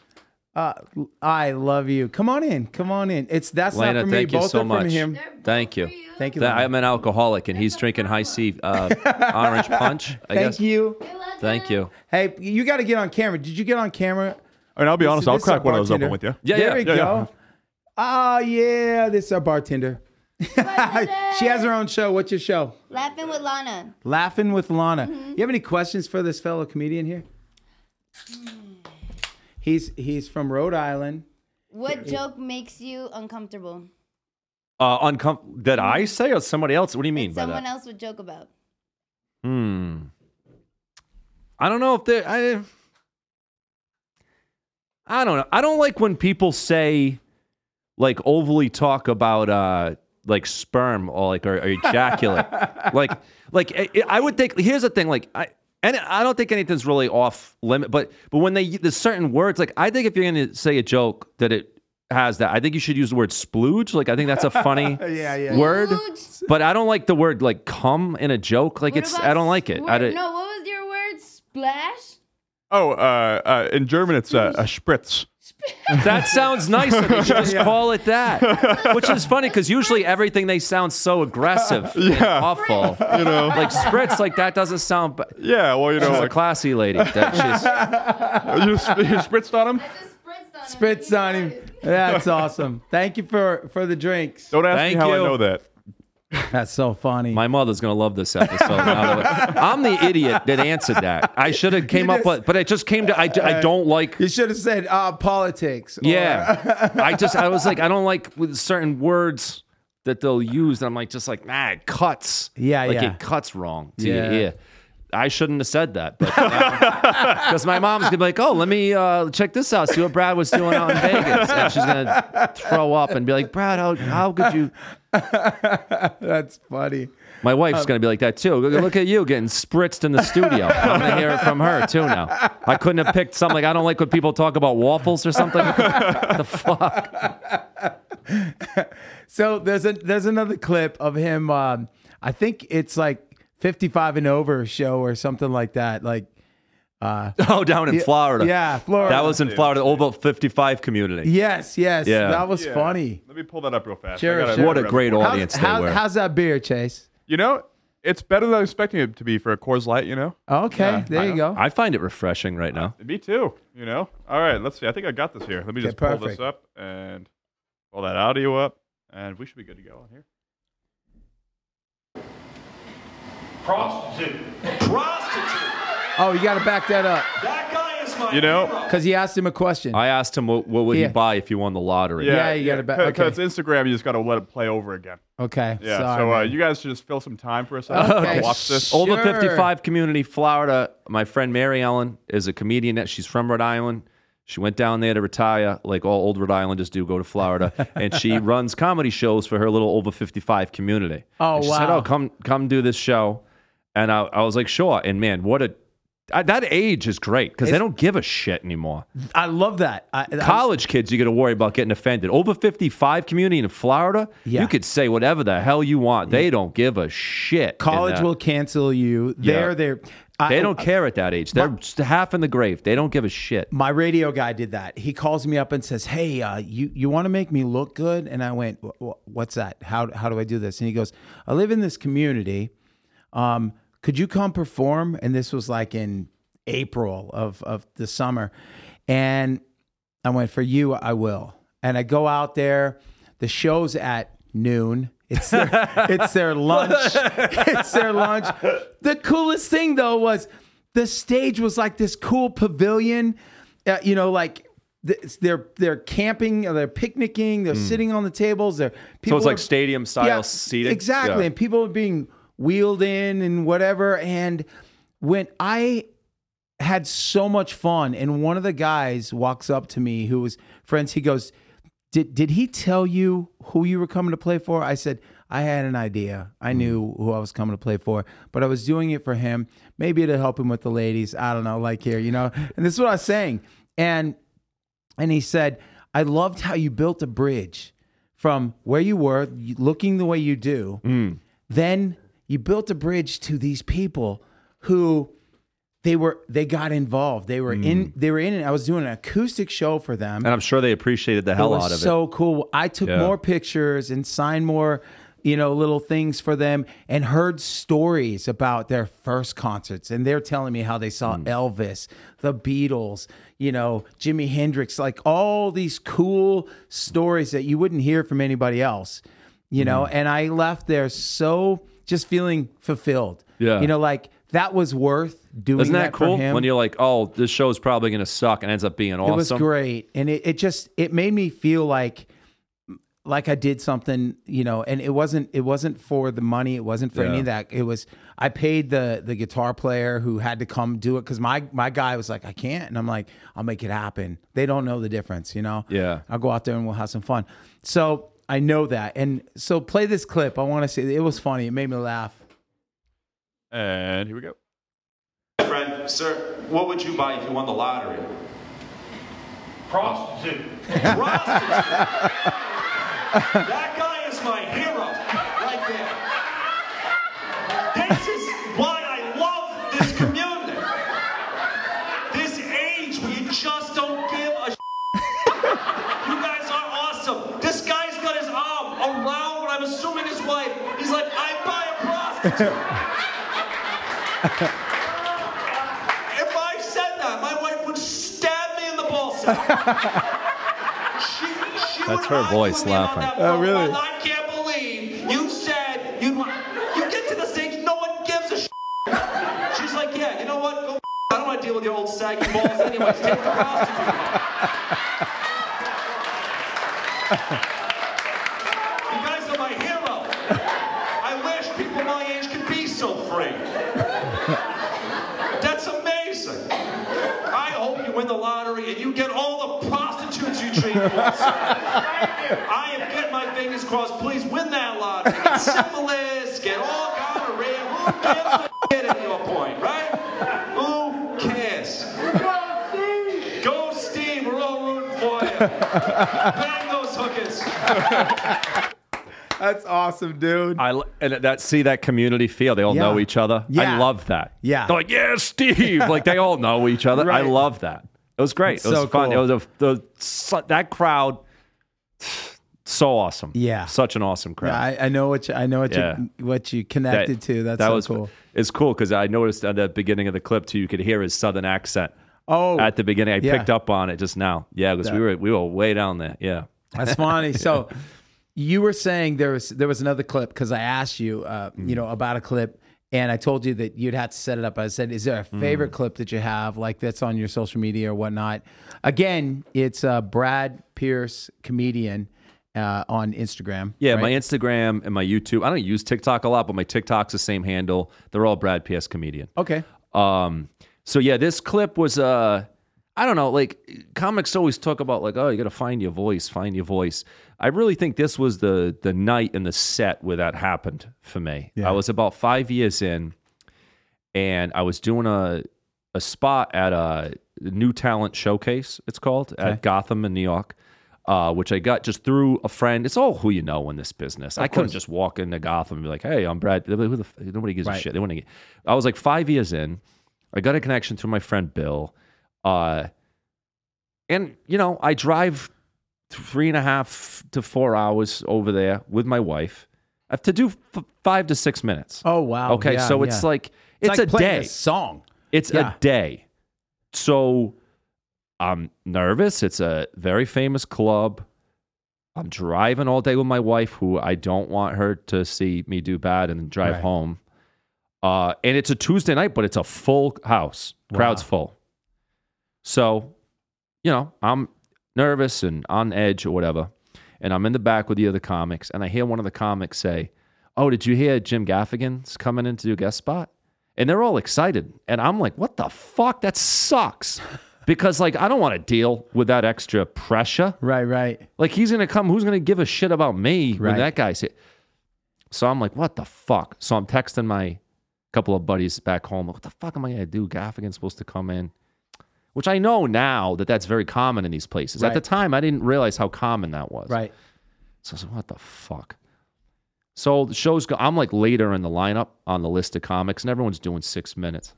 Uh, I love you. Come on in. Come on in. It's that's Lena, not for me. thank you Both so are much. from him. Thank you. Thank you. That- Lena. I'm an alcoholic, and he's drinking Hi-C uh, <laughs> orange punch. I Thank guess. you. Thank you. Hey, you got to get on camera. Did you get on camera? I mean, I'll be This- honest. I'll this is a crack one of those bartender. open with you. Yeah, there yeah. we yeah, go. Oh yeah, this is our bartender. She has her own show. What's your show? Laughing with Lana. Laughing with Lana. Mm-hmm. You have any questions for this fellow comedian here? He's he's from Rhode Island. What joke makes you uncomfortable? Uh, uncom- did I say or somebody else? What do you mean by Someone that? else would joke about. Hmm. I don't know if they. I. I don't know. I don't like when people say, like, overly talk about, uh, like sperm or like or, or ejaculate. like like I, I would think. Here's the thing. Like I. And I don't think anything's really off limit, but but when they there's certain words like I think if you're gonna say a joke that it has that, I think you should use the word splooge. Like I think that's a funny <laughs> Yeah, yeah. word, Splooge? but I don't like the word like cum in a joke. Like What it's I don't like it. I don't- no, what was your word? Splash? Oh, uh, uh, in German it's uh, a spritz. That sounds nicer. They should <laughs> just call it that. Which is funny because usually everything they sound so aggressive, and Yeah. <laughs> awful. You know. Like spritz, like that doesn't sound. Ba- yeah. Well, you know, She's a classy lady. That <laughs> she's, you, sp- you spritzed on him. Spritz on him. That's awesome. Thank you for for the drinks. Don't ask Thank me how I know that. <laughs> That's so funny. my mother's gonna love this episode. I'm the idiot that answered that. I should have came up with, but it just came to. I, I don't like. you should have said uh, politics. Yeah, I just I was like I don't like with certain words that they'll use. And I'm like just like nah, it cuts. Yeah, like yeah. it cuts wrong to Yeah. your ear. I shouldn't have said that, but because <laughs> my mom's gonna be like, "Oh, let me uh, check this out. See what Brad was doing out in Vegas," and she's gonna throw up and be like, "Brad, how how could you?" <laughs> That's funny. My Um, wife's gonna be like that too. Look look at you getting spritzed in the studio. <laughs> I'm gonna hear it from her too now. I couldn't have picked something like I don't like when people talk about waffles or something. <laughs> the fuck? So there's a there's another clip of him. Um, I think it's like 55 and over show or something like that. Like Uh, oh, down in Florida. Yeah, Florida. That was in Florida, over 55 community. yes, yes. Yeah. That was Yeah. funny. Let me pull that up real fast. I Sure, gotta- sure. What a great How's- audience they were. how's that beer, Chase? You know, it's better than I was expecting it to be for a Coors Light. You know. Okay, Yeah, there I you go. I find it refreshing right now. Me too. You know. All right. Let's see. I think I got this here. Let me Okay, just pull perfect. this up and pull that audio up, and we should be good to go on here. Prostitute. Prostitute. Oh, you got to back that up That guy is my You know, hero. because he asked him a question. I asked him what, what would Yeah. he buy if you won the lottery. Yeah, you gotta bet- Because okay. Instagram, you just got to let it play over again. okay, Yeah. sorry, so uh, man. you guys should just fill some time for a second. Okay. I'll watch this. Oh, Over 55 community, Florida. My friend Mary Ellen is a comedian. that She's from Rhode Island. She went down there to retire, like all old Rhode Islanders do, go to Florida, <laughs> and she runs comedy shows for her little over 55 community. Oh, And she said, wow. "Oh, come come do this show," and I, I was like, "Sure." And man, what a I, that age is great because they don't give a shit anymore. I love that. I, I- College kids, you got to worry about getting offended. Over 55 community in Florida, Yeah. you could say whatever the hell you want. They don't give a shit. college will cancel you. They're Yeah. there. I- They don't care at that age. They're just half in the grave. They don't give a shit. my radio guy did that. He calls me up and says, "Hey, uh, you you want to make me look good?" And I went, "Wh- wh- "What's that? How how do I do this?" And he goes, "I live in this community. Um, could you come perform?" And this was like in April of of the summer, and I went, "For you, I will." And I go out there. The show's at noon. It's their, <laughs> it's their lunch. <laughs> It's their lunch. The coolest thing though was the stage was like this cool pavilion. Uh, you know, like th- they're they're camping, they're picnicking, they're sitting on the tables. They're Hmm. So it's like stadium style seating. Exactly. Yeah. And people are being wheeled in and whatever. And when I had so much fun, and one of the guys walks up to me who was friends, he goes, Did did he tell you who you were coming to play for? I said, I had an idea. I Hmm. knew who I was coming to play for, but I was doing it for him, maybe to help him with the ladies. I don't know, like here, you know. And this is what I was saying. And and he said, I loved how you built a bridge from where you were, looking the way you do. Then you built a bridge to these people who they were they got involved. They were in they were in it. I was doing an acoustic show for them. And I'm sure they appreciated the hell out of it. so cool. I took Yeah. more pictures and signed more, you know, little things for them and heard stories about their first concerts. And they're telling me how they saw Hmm. Elvis, the Beatles, you know, Jimi Hendrix, like all these cool stories that you wouldn't hear from anybody else, you know. Hmm. And I left there so just feeling fulfilled. Yeah. You know, like that was worth doing Isn't that that cool? When you're like, oh, this show is probably going to suck and ends up being awesome. It was great, and it, it just it made me feel like like I did something, you know. And it wasn't it wasn't for the money. It wasn't for any of that. It was I paid the the guitar player who had to come do it because my my guy was like I can't, and I'm like I'll make it happen. They don't know the difference, you know. Yeah. I'll go out there and we'll have some fun. So I know that. And so play this clip. I want to see. It was funny. It made me laugh. And here we go. Friend, sir, what would you buy if you won the lottery? Prostitute. Prostitute. <laughs> that guy is my hero, right there. This is why I love this community. This age where you just don't give a You guys are awesome. This guy's got his arm around what I'm assuming his wife. He's like, I buy a prostitute. If I said that, my wife would stab me in the ballsack. She, she That's her voice with me on laughing. Oh, phone. really? I can't believe you said you you get to the stage, no one gives a shit. She's like, yeah, you know what? Go. I don't want to deal with your old saggy balls, anyways. Take the prostitute. You guys are my hero. I wish people my age could be so free. That's amazing. I hope you win the lottery and you get all the prostitutes you treat for. sir. I am getting my fingers crossed. Please win that lottery. Get syphilis, get all gonorrhea. Who gives a shit at your point, right? Who cares? Go Steve, we're all rooting for you. Bang those hookers. That's awesome, dude. I l- and that see that community feel. They all Yeah. know each other. Yeah. I love that. Yeah. They're like, yeah, Steve. like they all know each other. Right. I love that. It was great. It's it was so fun. cool. It was a the su- that crowd. So awesome. Yeah. Such an awesome crowd. I, I know what you, I know what Yeah. you what you connected to. That's that so was cool. It's cool because I noticed at the beginning of the clip too, you could hear his southern accent Oh, at the beginning. I yeah. picked up on it just now. Yeah, because we were we were way down there. Yeah. That's funny. <laughs> So you were saying there was there was another clip because I asked you, uh, you know, about a clip, and I told you that you'd have to set it up. I said, "Is there a favorite clip that you have, like that's on your social media or whatnot?" Again, it's uh, Brad Pierce, comedian, uh, on Instagram. Yeah, right? my Instagram and my YouTube. I don't use TikTok a lot, but my TikTok's the same handle. They're all Brad P.S. comedian. Okay. Um, so yeah, this clip was uh I don't know, like comics always talk about like, oh, you gotta find your voice, find your voice. I really think this was the the night and the set where that happened for me. Yeah. I was about five years in and I was doing a a spot at a new talent showcase, it's called, at Gotham in New York. Uh, which I got just through a friend. It's all who you know in this business. I couldn't course. just walk into Gotham and be like, "Hey, I'm Brad." Who the, f- nobody gives Right. a shit. They want to get. I was like five years in. I got a connection through my friend Bill. Uh, and, you know, I drive three and a half to four hours over there with my wife. I have to do f- five to six minutes. Oh wow. okay, Yeah, so it's yeah. like, it's, like a day. a song. It's Yeah. a day. So I'm nervous. It's a very famous club. I'm driving all day with my wife, who I don't want her to see me do bad and drive Right. home. Uh, and it's a Tuesday night, but it's a full house. Crowd's Wow. full. So, you know, I'm nervous and on edge or whatever. And I'm in the back with the other comics, and I hear one of the comics say, Oh, did you hear Jim Gaffigan's coming in to do a guest spot? And they're all excited. And I'm like, What the fuck? That sucks. <laughs> Because, like, I don't want to deal with that extra pressure. Right. Right. Like, he's going to come. Who's going to give a shit about me Right. when that guy's here? So I'm like, What the fuck? So I'm texting my couple of buddies back home. What the fuck am I going to do? Gaffigan's supposed to come in. Which I know now that that's very common in these places. At the time, I didn't realize how common that was. Right. So I was like, what the fuck? So the show's go. I'm like later in the lineup on the list of comics, and everyone's doing six minutes.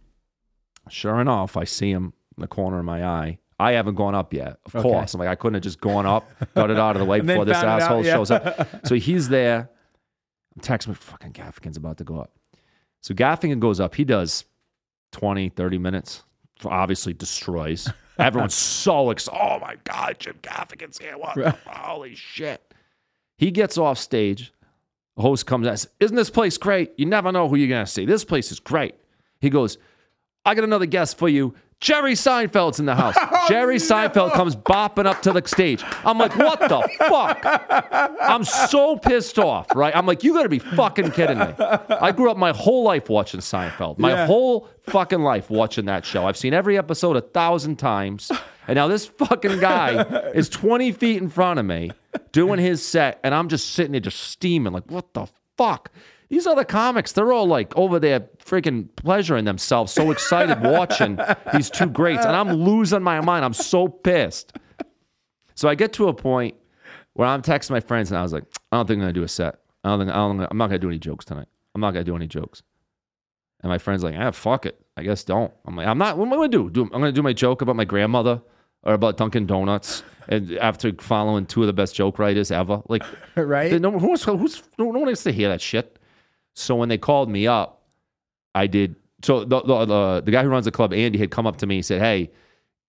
Sure enough, I see him in the corner of my eye. I haven't gone up yet, of Okay. course. I'm like, I couldn't have just gone up, <laughs> got it out of the way before this it out, asshole yeah. shows up. <laughs> So he's there. I'm texting me, fucking Gaffigan's about to go up. So Gaffigan goes up. He does 20, 30 minutes. Obviously destroys. <laughs> Everyone's so excited. Oh my God, Jim Gaffigan's here. What the holy shit. He gets off stage. The host comes out and says, Isn't this place great? You never know who you're going to see. This place is great. He goes, I got another guest for you. Jerry Seinfeld's in the house. <laughs> Oh, Jerry Seinfeld comes bopping up to the stage. I'm like, what the fuck? I'm so pissed off, right? I'm like, you gotta be fucking kidding me. I grew up my whole life watching Seinfeld. My Yeah. whole fucking life watching that show. I've seen every episode a thousand times. And now this fucking guy is 20 feet in front of me. doing his set, and I'm just sitting there just steaming, like, what the fuck? These other comics, they're all like over there freaking pleasuring themselves, so excited <laughs> watching these two greats, and I'm losing my mind. I'm so pissed. So I get to a point where I'm texting my friends, and I was like, I don't think I'm gonna do a set. I don't think I don't, I'm not gonna do any jokes tonight. I'm not gonna do any jokes. And my friend's like, ah, fuck it. I guess don't. I'm like, I'm not. What am I gonna do? do I'm gonna do my joke about my grandmother or about Dunkin' Donuts. And after following two of the best joke writers ever, like, <laughs> right? no, who's, who's, no, no one wants to hear that shit. So when they called me up, I did. So the, the the the guy who runs the club, Andy, had come up to me and said, "Hey,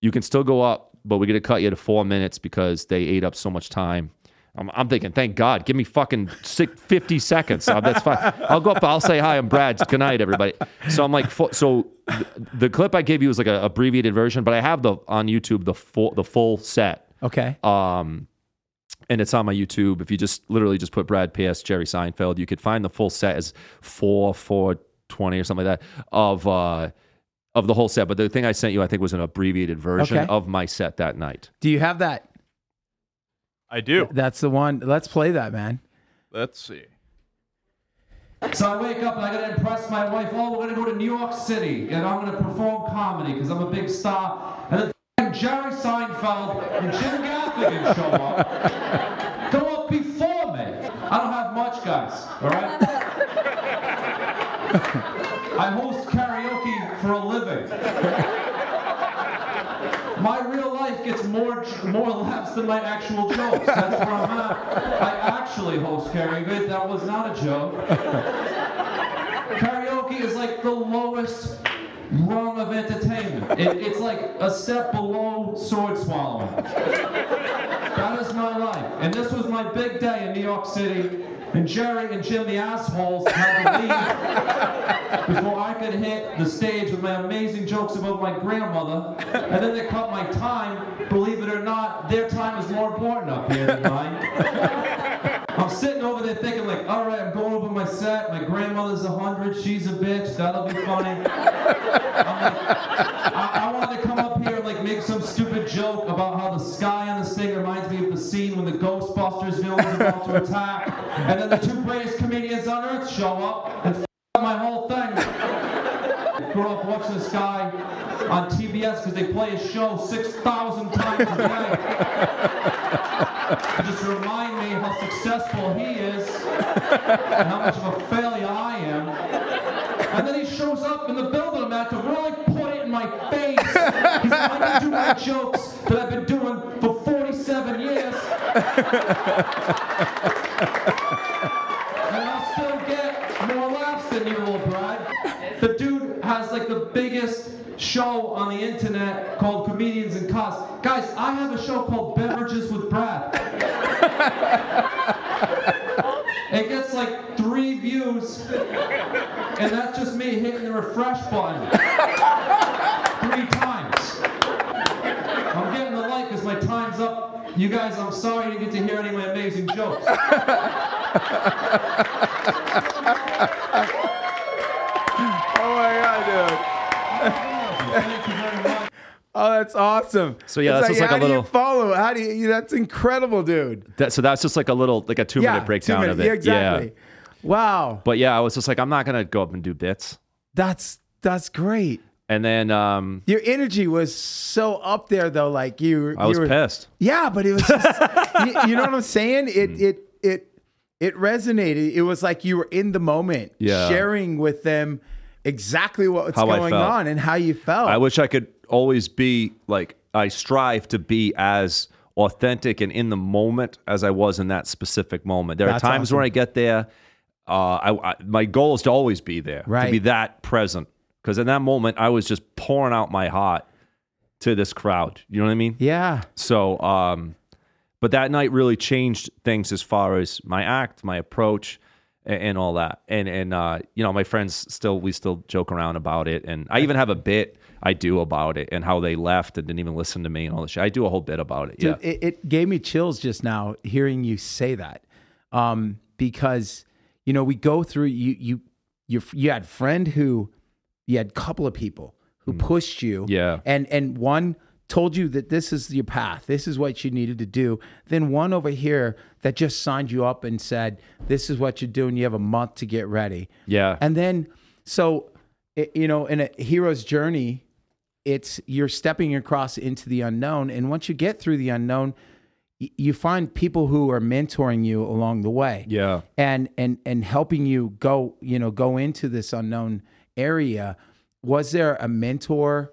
you can still go up, but we're gonna cut you to four minutes because they ate up so much time." I'm, I'm thinking, thank God, give me fucking six, 50 seconds. Uh, that's fine. I'll go up. I'll say hi. I'm Brad. Good night, everybody. So I'm like, so the, the clip I gave you was like a abbreviated version, but I have the on YouTube the full the full set. Okay. Um, and it's on my YouTube. If you just literally just put Brad Pierce, Jerry Seinfeld, you could find the full set as four, four twenty or something like that of uh of the whole set. But the thing I sent you, I think, was an abbreviated version Okay. of my set that night. Do you have that? I do. That's the one. Let's play that, man. Let's see. So I wake up and I gotta impress my wife. Oh, we're gonna go to New York City and I'm gonna perform comedy because I'm a big star. And f***ing Jerry Seinfeld and Jim Gaffigan show up. Go up before me. I don't have much, guys. All right. I host karaoke for a living. My real life gets more more laughs than my actual jokes. That's where I'm at. I actually host karaoke. That was not a joke. Karaoke is like the lowest rung of entertainment. It, it's like a step below sword swallowing. That is my life. And this was my big day in New York City. And Jerry and Jim, the assholes, had to leave before I could hit the stage with my amazing jokes about my grandmother. And then they cut my time. Believe it or not, their time is more important up here than mine. I'm sitting over there thinking like, all right, I'm going over my set. My grandmother's a hundred. She's a bitch. That'll be funny. Like, I, I wanted to come up here and like make some stupid joke about how the sky on this thing reminds me of the scene when the Ghostbusters villain is about to attack, and then the two greatest comedians on earth show up and f- up my whole thing. Grew up watching this guy on TBS because they play his show 6,000 times a day. <laughs> Just remind me how successful he is and how much of a failure I am. And then he shows up in the building and I'm at to really put it in my face. He's like, I can do my jokes that I've been doing for 47 years. And I'll still get more laughs than you, little Brad. The dude has like the biggest show on the internet called Comedians in Cars. Guys, I have a show called Beverages with Brad. <laughs> It gets like three views, and that's just me hitting the refresh button three times. I'm getting the like because my time's up. You guys, I'm sorry you didn't get to hear any of my amazing jokes. <laughs> Oh my god, dude. Thank you very much. Oh, that's awesome. So, yeah, It's that's just like a how do little- you follow. How do you? That's incredible, dude. That, so that's just like a little, like a two yeah, minute breakdown two minutes. of it. Yeah, exactly. Wow, But yeah, I was just like, I'm not gonna go up and do bits. that's that's great. And then um, Your energy was so up there, though. Like you, I was were, pissed. Yeah, but it was. Just, <laughs> you, you know what I'm saying? It Mm. it it it resonated. It was like you were in the moment, Yeah. sharing with them exactly what's How going on and how you felt. I wish I could always be like I strive to be as authentic and in the moment as I was in that specific moment. There That's are times awesome. where I get there. Uh, I, I my goal is to always be there, right. to be that present. Because in that moment, I was just pouring out my heart to this crowd. You know what I mean? yeah, So, um, but that night really changed things as far as my act, my approach, and, and all that. And and uh, you know, my friends still we still joke around about it, and I even have a bit I do about it and how they left and didn't even listen to me and all this shit. I do a whole bit about it. Dude, yeah, it, it gave me chills just now hearing you say that, um, because you know we go through you you you you had friend who you had a couple of people who pushed you, Mm. Yeah. and and one told you that this is your path, this is what you needed to do, then one over here that just signed you up and said, "This is what you're doing. You have a month to get ready." Yeah. And then, so it, you know, in a hero's journey, it's you're stepping across into the unknown, and once you get through the unknown, y- you find people who are mentoring you along the way yeah. and and and helping you go you know go into this unknown area was there a mentor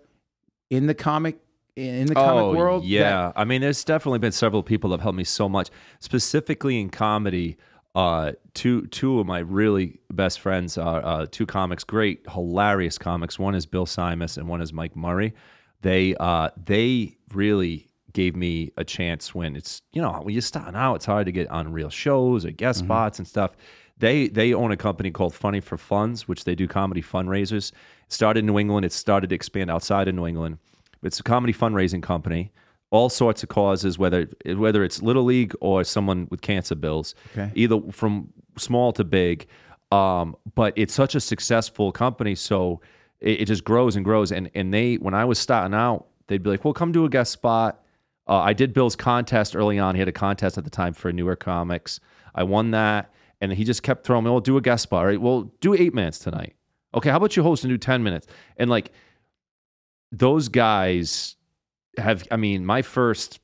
in the comic in the comic oh, world that- Oh, Yeah, I mean, there's definitely been several people that have helped me so much, specifically in comedy. Uh, two two of my really best friends are uh, two comics, great, hilarious comics. One is Bill Simus and one is Mike Murray. They uh, they really gave me a chance when it's you know when you're starting out, it's hard to get on real shows or guest spots and stuff. They they own a company called Funny for Funds, which they do comedy fundraisers. It Started in New England, It started to expand outside of New England. It's a comedy fundraising company, all sorts of causes, whether whether it's little league or someone with cancer bills, Okay. either from small to big. Um, but it's such a successful company, so it, it just grows and grows. And and they, when I was starting out, they'd be like, "Well, come do a guest spot." Uh, I did Bill's contest early on. He had a contest at the time for newer comics. I won that, and he just kept throwing me, "Well, do a guest spot, all right? Well, do eight minutes tonight. Okay, how about you host and do ten minutes?" And like those guys have i mean my first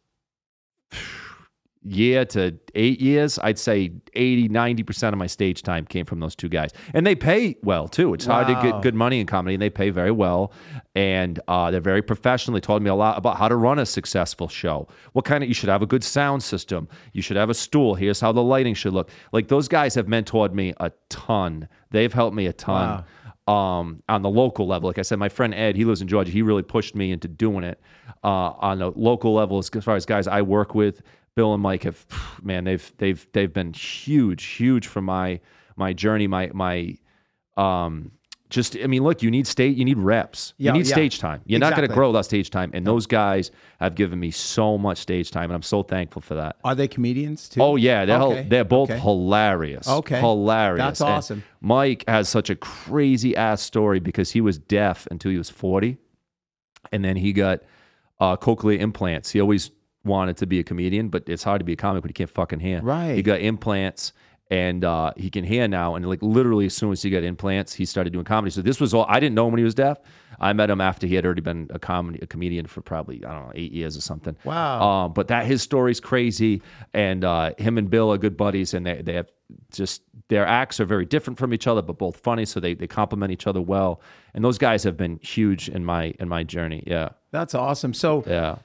year to eight years i'd say 80 90% of my stage time came from those two guys. And they pay well too. It's hard to get good money in comedy and they pay very well. And uh, they're very professional. They taught me a lot about how to run a successful show. What kind of you should have a good sound system. You should have a stool. Here's how the lighting should look. Like those guys have mentored me a ton. They've helped me a ton um, on the local level. Like I said, my friend Ed, he lives in Georgia. He really pushed me into doing it uh, on the local level. As far as guys I work with, Bill and Mike have, <sighs> man, they've they've they've been huge, huge for my my journey, my my um. Just, I mean, look, you need state, you need reps, Yeah, you need yeah. stage time. You're not going to grow without stage time, and those guys have given me so much stage time, and I'm so thankful for that. are they comedians too Oh yeah, they're Okay, they're both okay. hilarious. Okay. hilarious. That's And awesome. Mike has such a crazy ass story because he was deaf until he was forty, and then he got uh, cochlear implants. He always wanted to be a comedian, but it's hard to be a comic when you can't fucking hear. Right. He got implants. And uh, he can hear now, and like literally as soon as he got implants, he started doing comedy. So this was all I didn't know him when he was deaf. I met him after he had already been a comedy a comedian for probably I don't know eight years or something. Wow. Um, but that his story's crazy, and uh, him and Bill are good buddies, and they they have just their acts are very different from each other, but both funny, so they they complement each other well. And those guys have been huge in my in my journey. Yeah, that's awesome so yeah,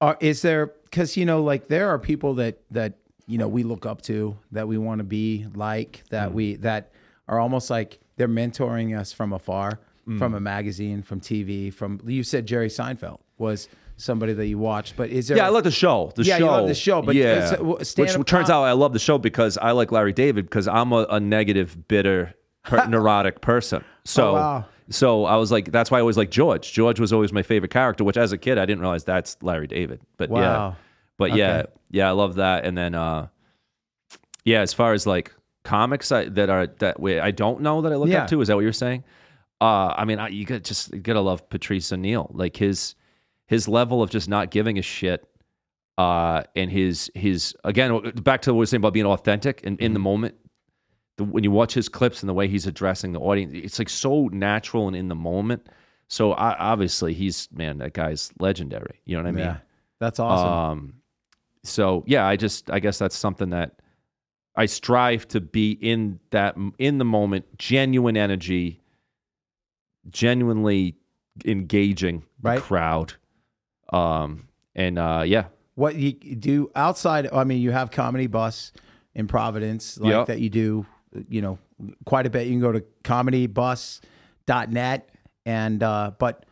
Are, is there because you know like there are people that that you know we look up to that we want to be like Mm. that we that are almost like they're mentoring us from afar Mm. from a magazine from tv from you said jerry seinfeld was somebody that you watched but is there yeah. I love the show. The Yeah, show, you love the show, but yeah, uh, stand-up which turns com- out I love the show because I like Larry David because I'm a, a negative, bitter, per- <laughs> neurotic person. So. Oh, wow. So I was like, that's why I always like George. George was always my favorite character, which as a kid I didn't realize that's Larry David. But yeah, Wow. but yeah, Okay. yeah, I love that. And then, uh, yeah, as far as like comics I, that are that way, I don't know that I look Yeah. up to. Is that what you're saying? Uh, I mean, I, you got just you gotta love Patrice O'Neal, like his his level of just not giving a shit. Uh, and his his again back to what we were saying about being authentic and in the moment. The, when you watch his clips and the way he's addressing the audience, it's like so natural and in the moment. So I, obviously he's man, that guy's legendary. You know what I mean? yeah that's awesome Um, so yeah, I just I guess that's something that I strive to be in that in the moment, genuine energy, genuinely engaging the Right. crowd. Um, and uh, yeah, what you do outside i mean you have comedy bus in providence like Yeah. that you do you know quite a bit you can go to comedybus.net and uh but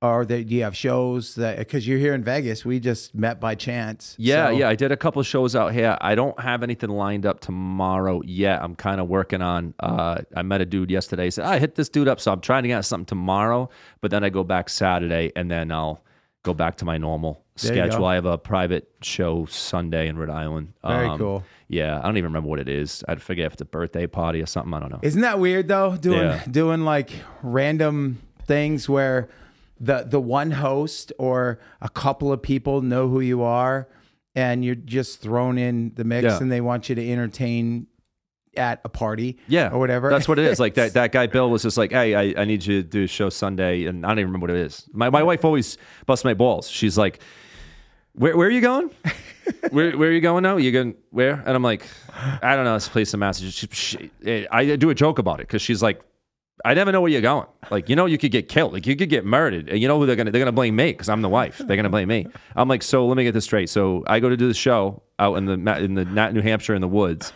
are there do you have shows that because you're here in vegas we just met by chance yeah, So- yeah. I did a couple shows out here. I don't have anything lined up tomorrow yet. I'm kind of working on. Uh, I met a dude yesterday. He said I hit this dude up, so I'm trying to get something tomorrow. But then I go back Saturday, and then I'll go back to my normal There schedule. I have a private show Sunday in Rhode Island. Very Um, cool. Yeah, I don't even remember what it is. I'd forget if it's a birthday party or something. I don't know. Isn't that weird though? Doing Yeah. doing like random things where the the one host or a couple of people know who you are, and you're just thrown in the mix, Yeah. and they want you to entertain at a party, Yeah, or whatever. That's what it is. Like that, <laughs> that guy Bill was just like, "Hey, I, I need you to do a show Sunday," and I don't even remember what it is. My my wife always busts my balls. She's like, "Where where are you going? <laughs> where where are you going now? You going where?" And I'm like, "I don't know. This place in Massachusetts." She, eh, she, I do a joke about it because she's like, "I never know where you're going. Like, you know, you could get killed. Like, you could get murdered. And you know who they're gonna they're gonna blame me because I'm the wife. They're gonna blame me." I'm like, "So let me get this straight. So I go to do the show out in the in the New Hampshire in the woods."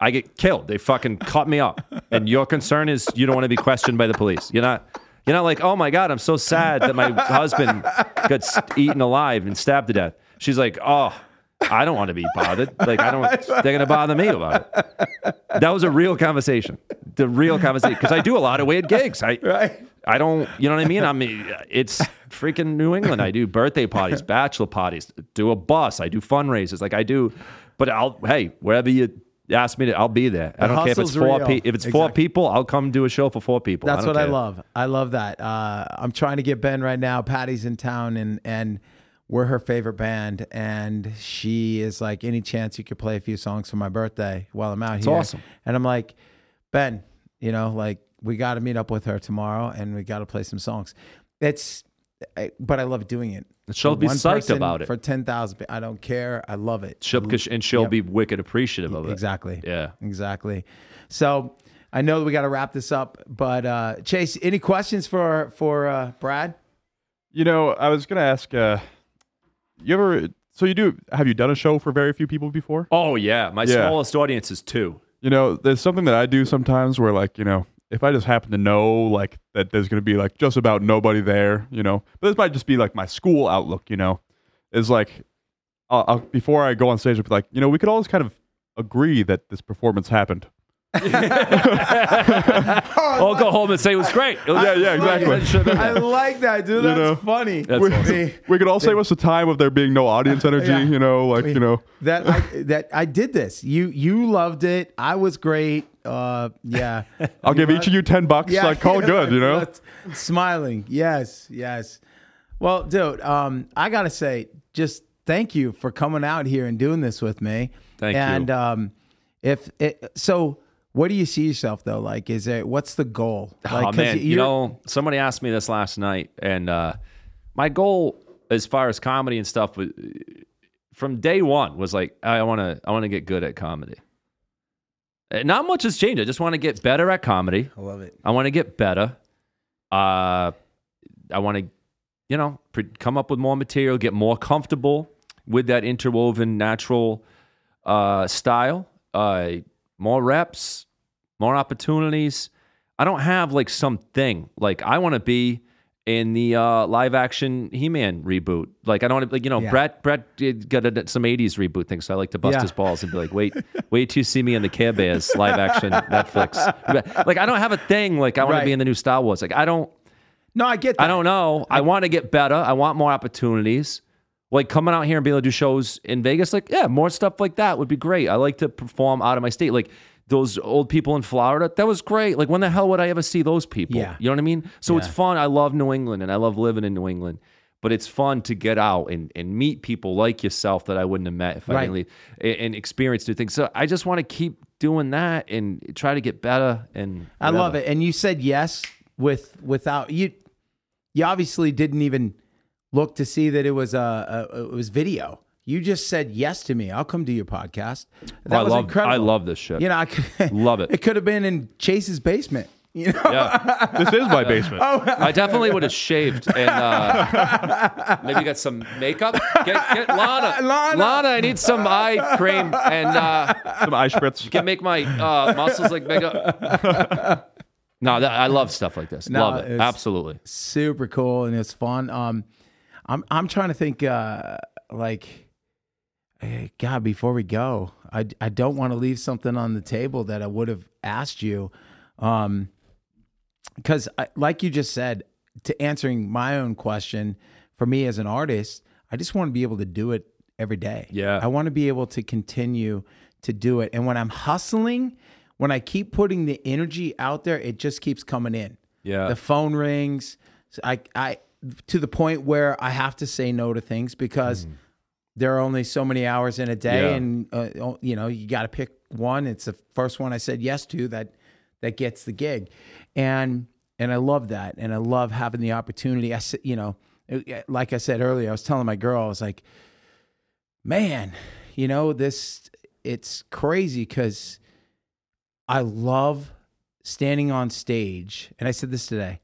I get killed. They fucking cut me up. And your concern is you don't want to be questioned by the police. You're not you're not like, "Oh my god, I'm so sad that my husband got eaten alive and stabbed to death." She's like, "Oh, I don't want to be bothered. Like I don't they're going to bother me about it." That was a real conversation. The real conversation because I do a lot of weird gigs. I Right. I don't, you know what I mean? I mean, it's freaking New England. I do birthday parties, bachelor parties, do a bus, I do fundraisers, like I do. But I'll, hey, wherever you ask me to, I'll be there. I don't care if it's four. real. Pe- if it's four people, I'll come do a show for four people. That's don't what I love. I love that. Uh, I'm trying to get Ben right now. Patty's in town, and and we're her favorite band, and she is like, any chance you could play a few songs for my birthday while I'm out here? awesome. And I'm like, Ben, you know, like we got to meet up with her tomorrow, and we got to play some songs. It's, I, but I love doing it. She'll For be psyched about it. for ten thousand. I don't care. I love it. She'll, 'cause- and she'll Yep. be wicked appreciative of it. Exactly. Yeah. Exactly. So I know that we got to wrap this up, but uh, Chase, any questions for for uh, Brad? You know, I was gonna ask. Uh, you ever? So you do? Have you done a show for very few people before? Oh yeah, my Yeah. smallest audience is two. You know, there's something that I do sometimes where, like, you know, if I just happen to know, like, that there's gonna be like just about nobody there, you know, but this might just be like my school outlook, you know, is like, I'll, I'll, before I go on stage, I'll be like, you know, we could always kind of agree that this performance happened. <laughs> <laughs> I'll go home and say it was great. It was- Yeah, yeah, exactly. I like that, dude. That's know, funny. That's we, awesome. we could all say what's the time of there being no audience energy, Yeah. you know, like, you know, that I, that I did this. You you loved it. I was great. Uh, yeah. <laughs> I'll give each of you 10 bucks, like, call good, you know? <laughs> Smiling. Yes. Yes. Well, dude, um, I gotta say, just thank you for coming out here and doing this with me. Thank you. and, um, if it, so, what do you see yourself though? Like, is it what's the goal? Like, oh man, you know, somebody asked me this last night, and uh, my goal as far as comedy and stuff was from day one was like I want to I want to get good at comedy. Uh, Not much has changed. I just want to get better at comedy. I love it. I want to get better. Uh, I want to, you know, pre- come up with more material, get more comfortable with that interwoven natural uh, style. Uh, more reps, more opportunities. I don't have like something like I want to be in the uh, live action He Man reboot. Like I don't want to, like you know, Yeah. Brett Brett did got a, some '80s reboot thing, so I like to bust Yeah. his balls and be like, wait, wait till you see me in the Care Bears live action Netflix. Like I don't have a thing like I want Right. to be in the new Star Wars. Like I don't. No, I get that. I don't know. I want to get better. I want more opportunities. Like coming out here and being able to do shows in Vegas, like, yeah, more stuff like that would be great. I like to perform out of my state. Like those old people in Florida, that was great. Like when the hell would I ever see those people? Yeah. You know what I mean? So it's fun. I love New England and I love living in New England. But it's fun to get out and, and meet people like yourself that I wouldn't have met if I Right. didn't leave and, and experience new things. So I just want to keep doing that and try to get better. And I love it. And you said yes with without you. You obviously didn't even look to see that it was a, a it was video. You just said yes to me. I'll come do your podcast. That I was love- incredible. I love this shit. You know, I could, <laughs> Love it. It could have been in Chase's basement. You know, Yeah. This is my <laughs> basement. Oh. I definitely would have shaved and uh, maybe got some makeup. Get, get <laughs> Lana. Lana. I need some eye cream and uh, Some eye spritz. can make my uh, muscles like bigger. No, that, I love stuff like this. No, love it. it's- Absolutely. super cool and it's fun. Um, I'm I'm trying to think. Uh, like, God, before we go, I I don't want to leave something on the table that I would have asked you. Um, because like you just said, to answering my own question, for me as an artist, I just want to be able to do it every day. Yeah. I want to be able to continue to do it. And when I'm hustling, when I keep putting the energy out there, it just keeps coming in. Yeah. The phone rings. I I to the point where I have to say no to things because there are only so many hours in a day. Yeah. and uh, you know you got to pick one. It's the first one I said yes to that that gets the gig, and and I love that, and I love having the opportunity. I said, you know, like I said earlier, I was telling my girl, I was like, man, you know this. It's crazy because I love standing on stage, and I said this today.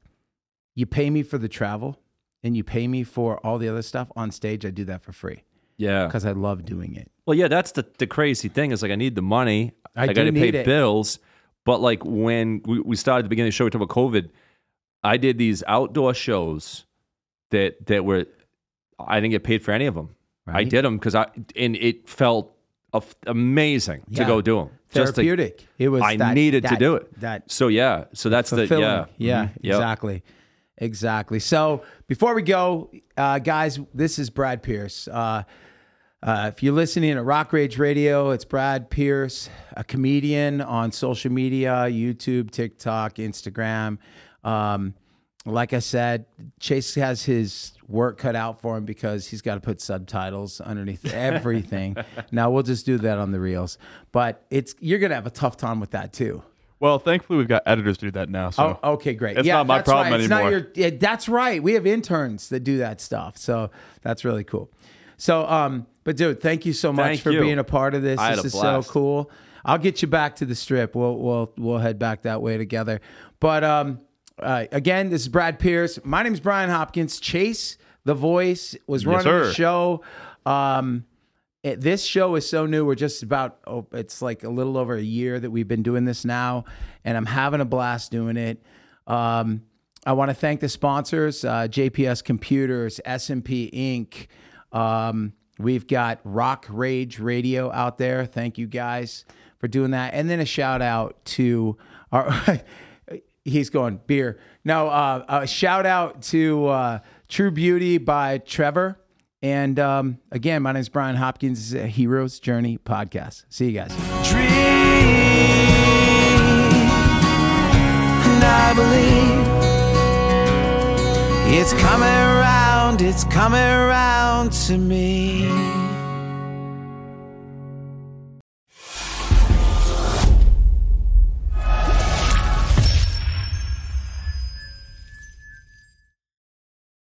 You pay me for the travel, and you pay me for all the other stuff on stage. I do that for free Yeah. because I love doing it. Well, yeah, that's the, the crazy thing is like I need the money. I I, got to pay it. bills. But like when we, we started at the beginning of the show, we talked about COVID. I did these outdoor shows that that were I didn't get paid for any of them. I did them because I and it felt amazing Yeah. to go do them. Therapeutic. it was. I that- needed to do it. That So yeah, so that's the fulfilling. yeah yeah, Mhm. Yep. exactly, exactly. So before we go, uh, guys, this is Brad Pierce. Uh, uh, if you're listening to Rock Rage Radio, it's Brad Pierce, a comedian on social media, YouTube, TikTok, Instagram. Um, like I said, Chase has his work cut out for him because he's got to put subtitles underneath <laughs> everything. now we'll just do that on the reels, but it's you're gonna have a tough time with that too. Well, thankfully we've got editors do that now. So Oh, okay, great. It's yeah, not my problem right. It's not anymore. your- yeah, that's right. We have interns that do that stuff, so that's really cool. So, um, but dude, thank you so much Thank for you. being a part of this. I this is so cool. I'll get you back to the strip. We'll we'll we'll head back that way together. But um, uh, again, this is Brad Pierce. My name is Brian Hopkins. Chase, the voice, was running the show. Um, it- this show is so new. We're just about, oh, it's like a little over a year that we've been doing this now, and I'm having a blast doing it. Um, I want to thank the sponsors, uh, JPS Computers, SMP Ink. We've got Rock Rage Radio out there. Thank you guys for doing that. And then a shout out to our, <laughs> he's going beer. No, uh, a shout out to uh, True Beauty by Trevor. And um, again, my name is Brian Hopkins. This is a Hero's Journey podcast. See you guys. dream it's coming around, it's coming around to me.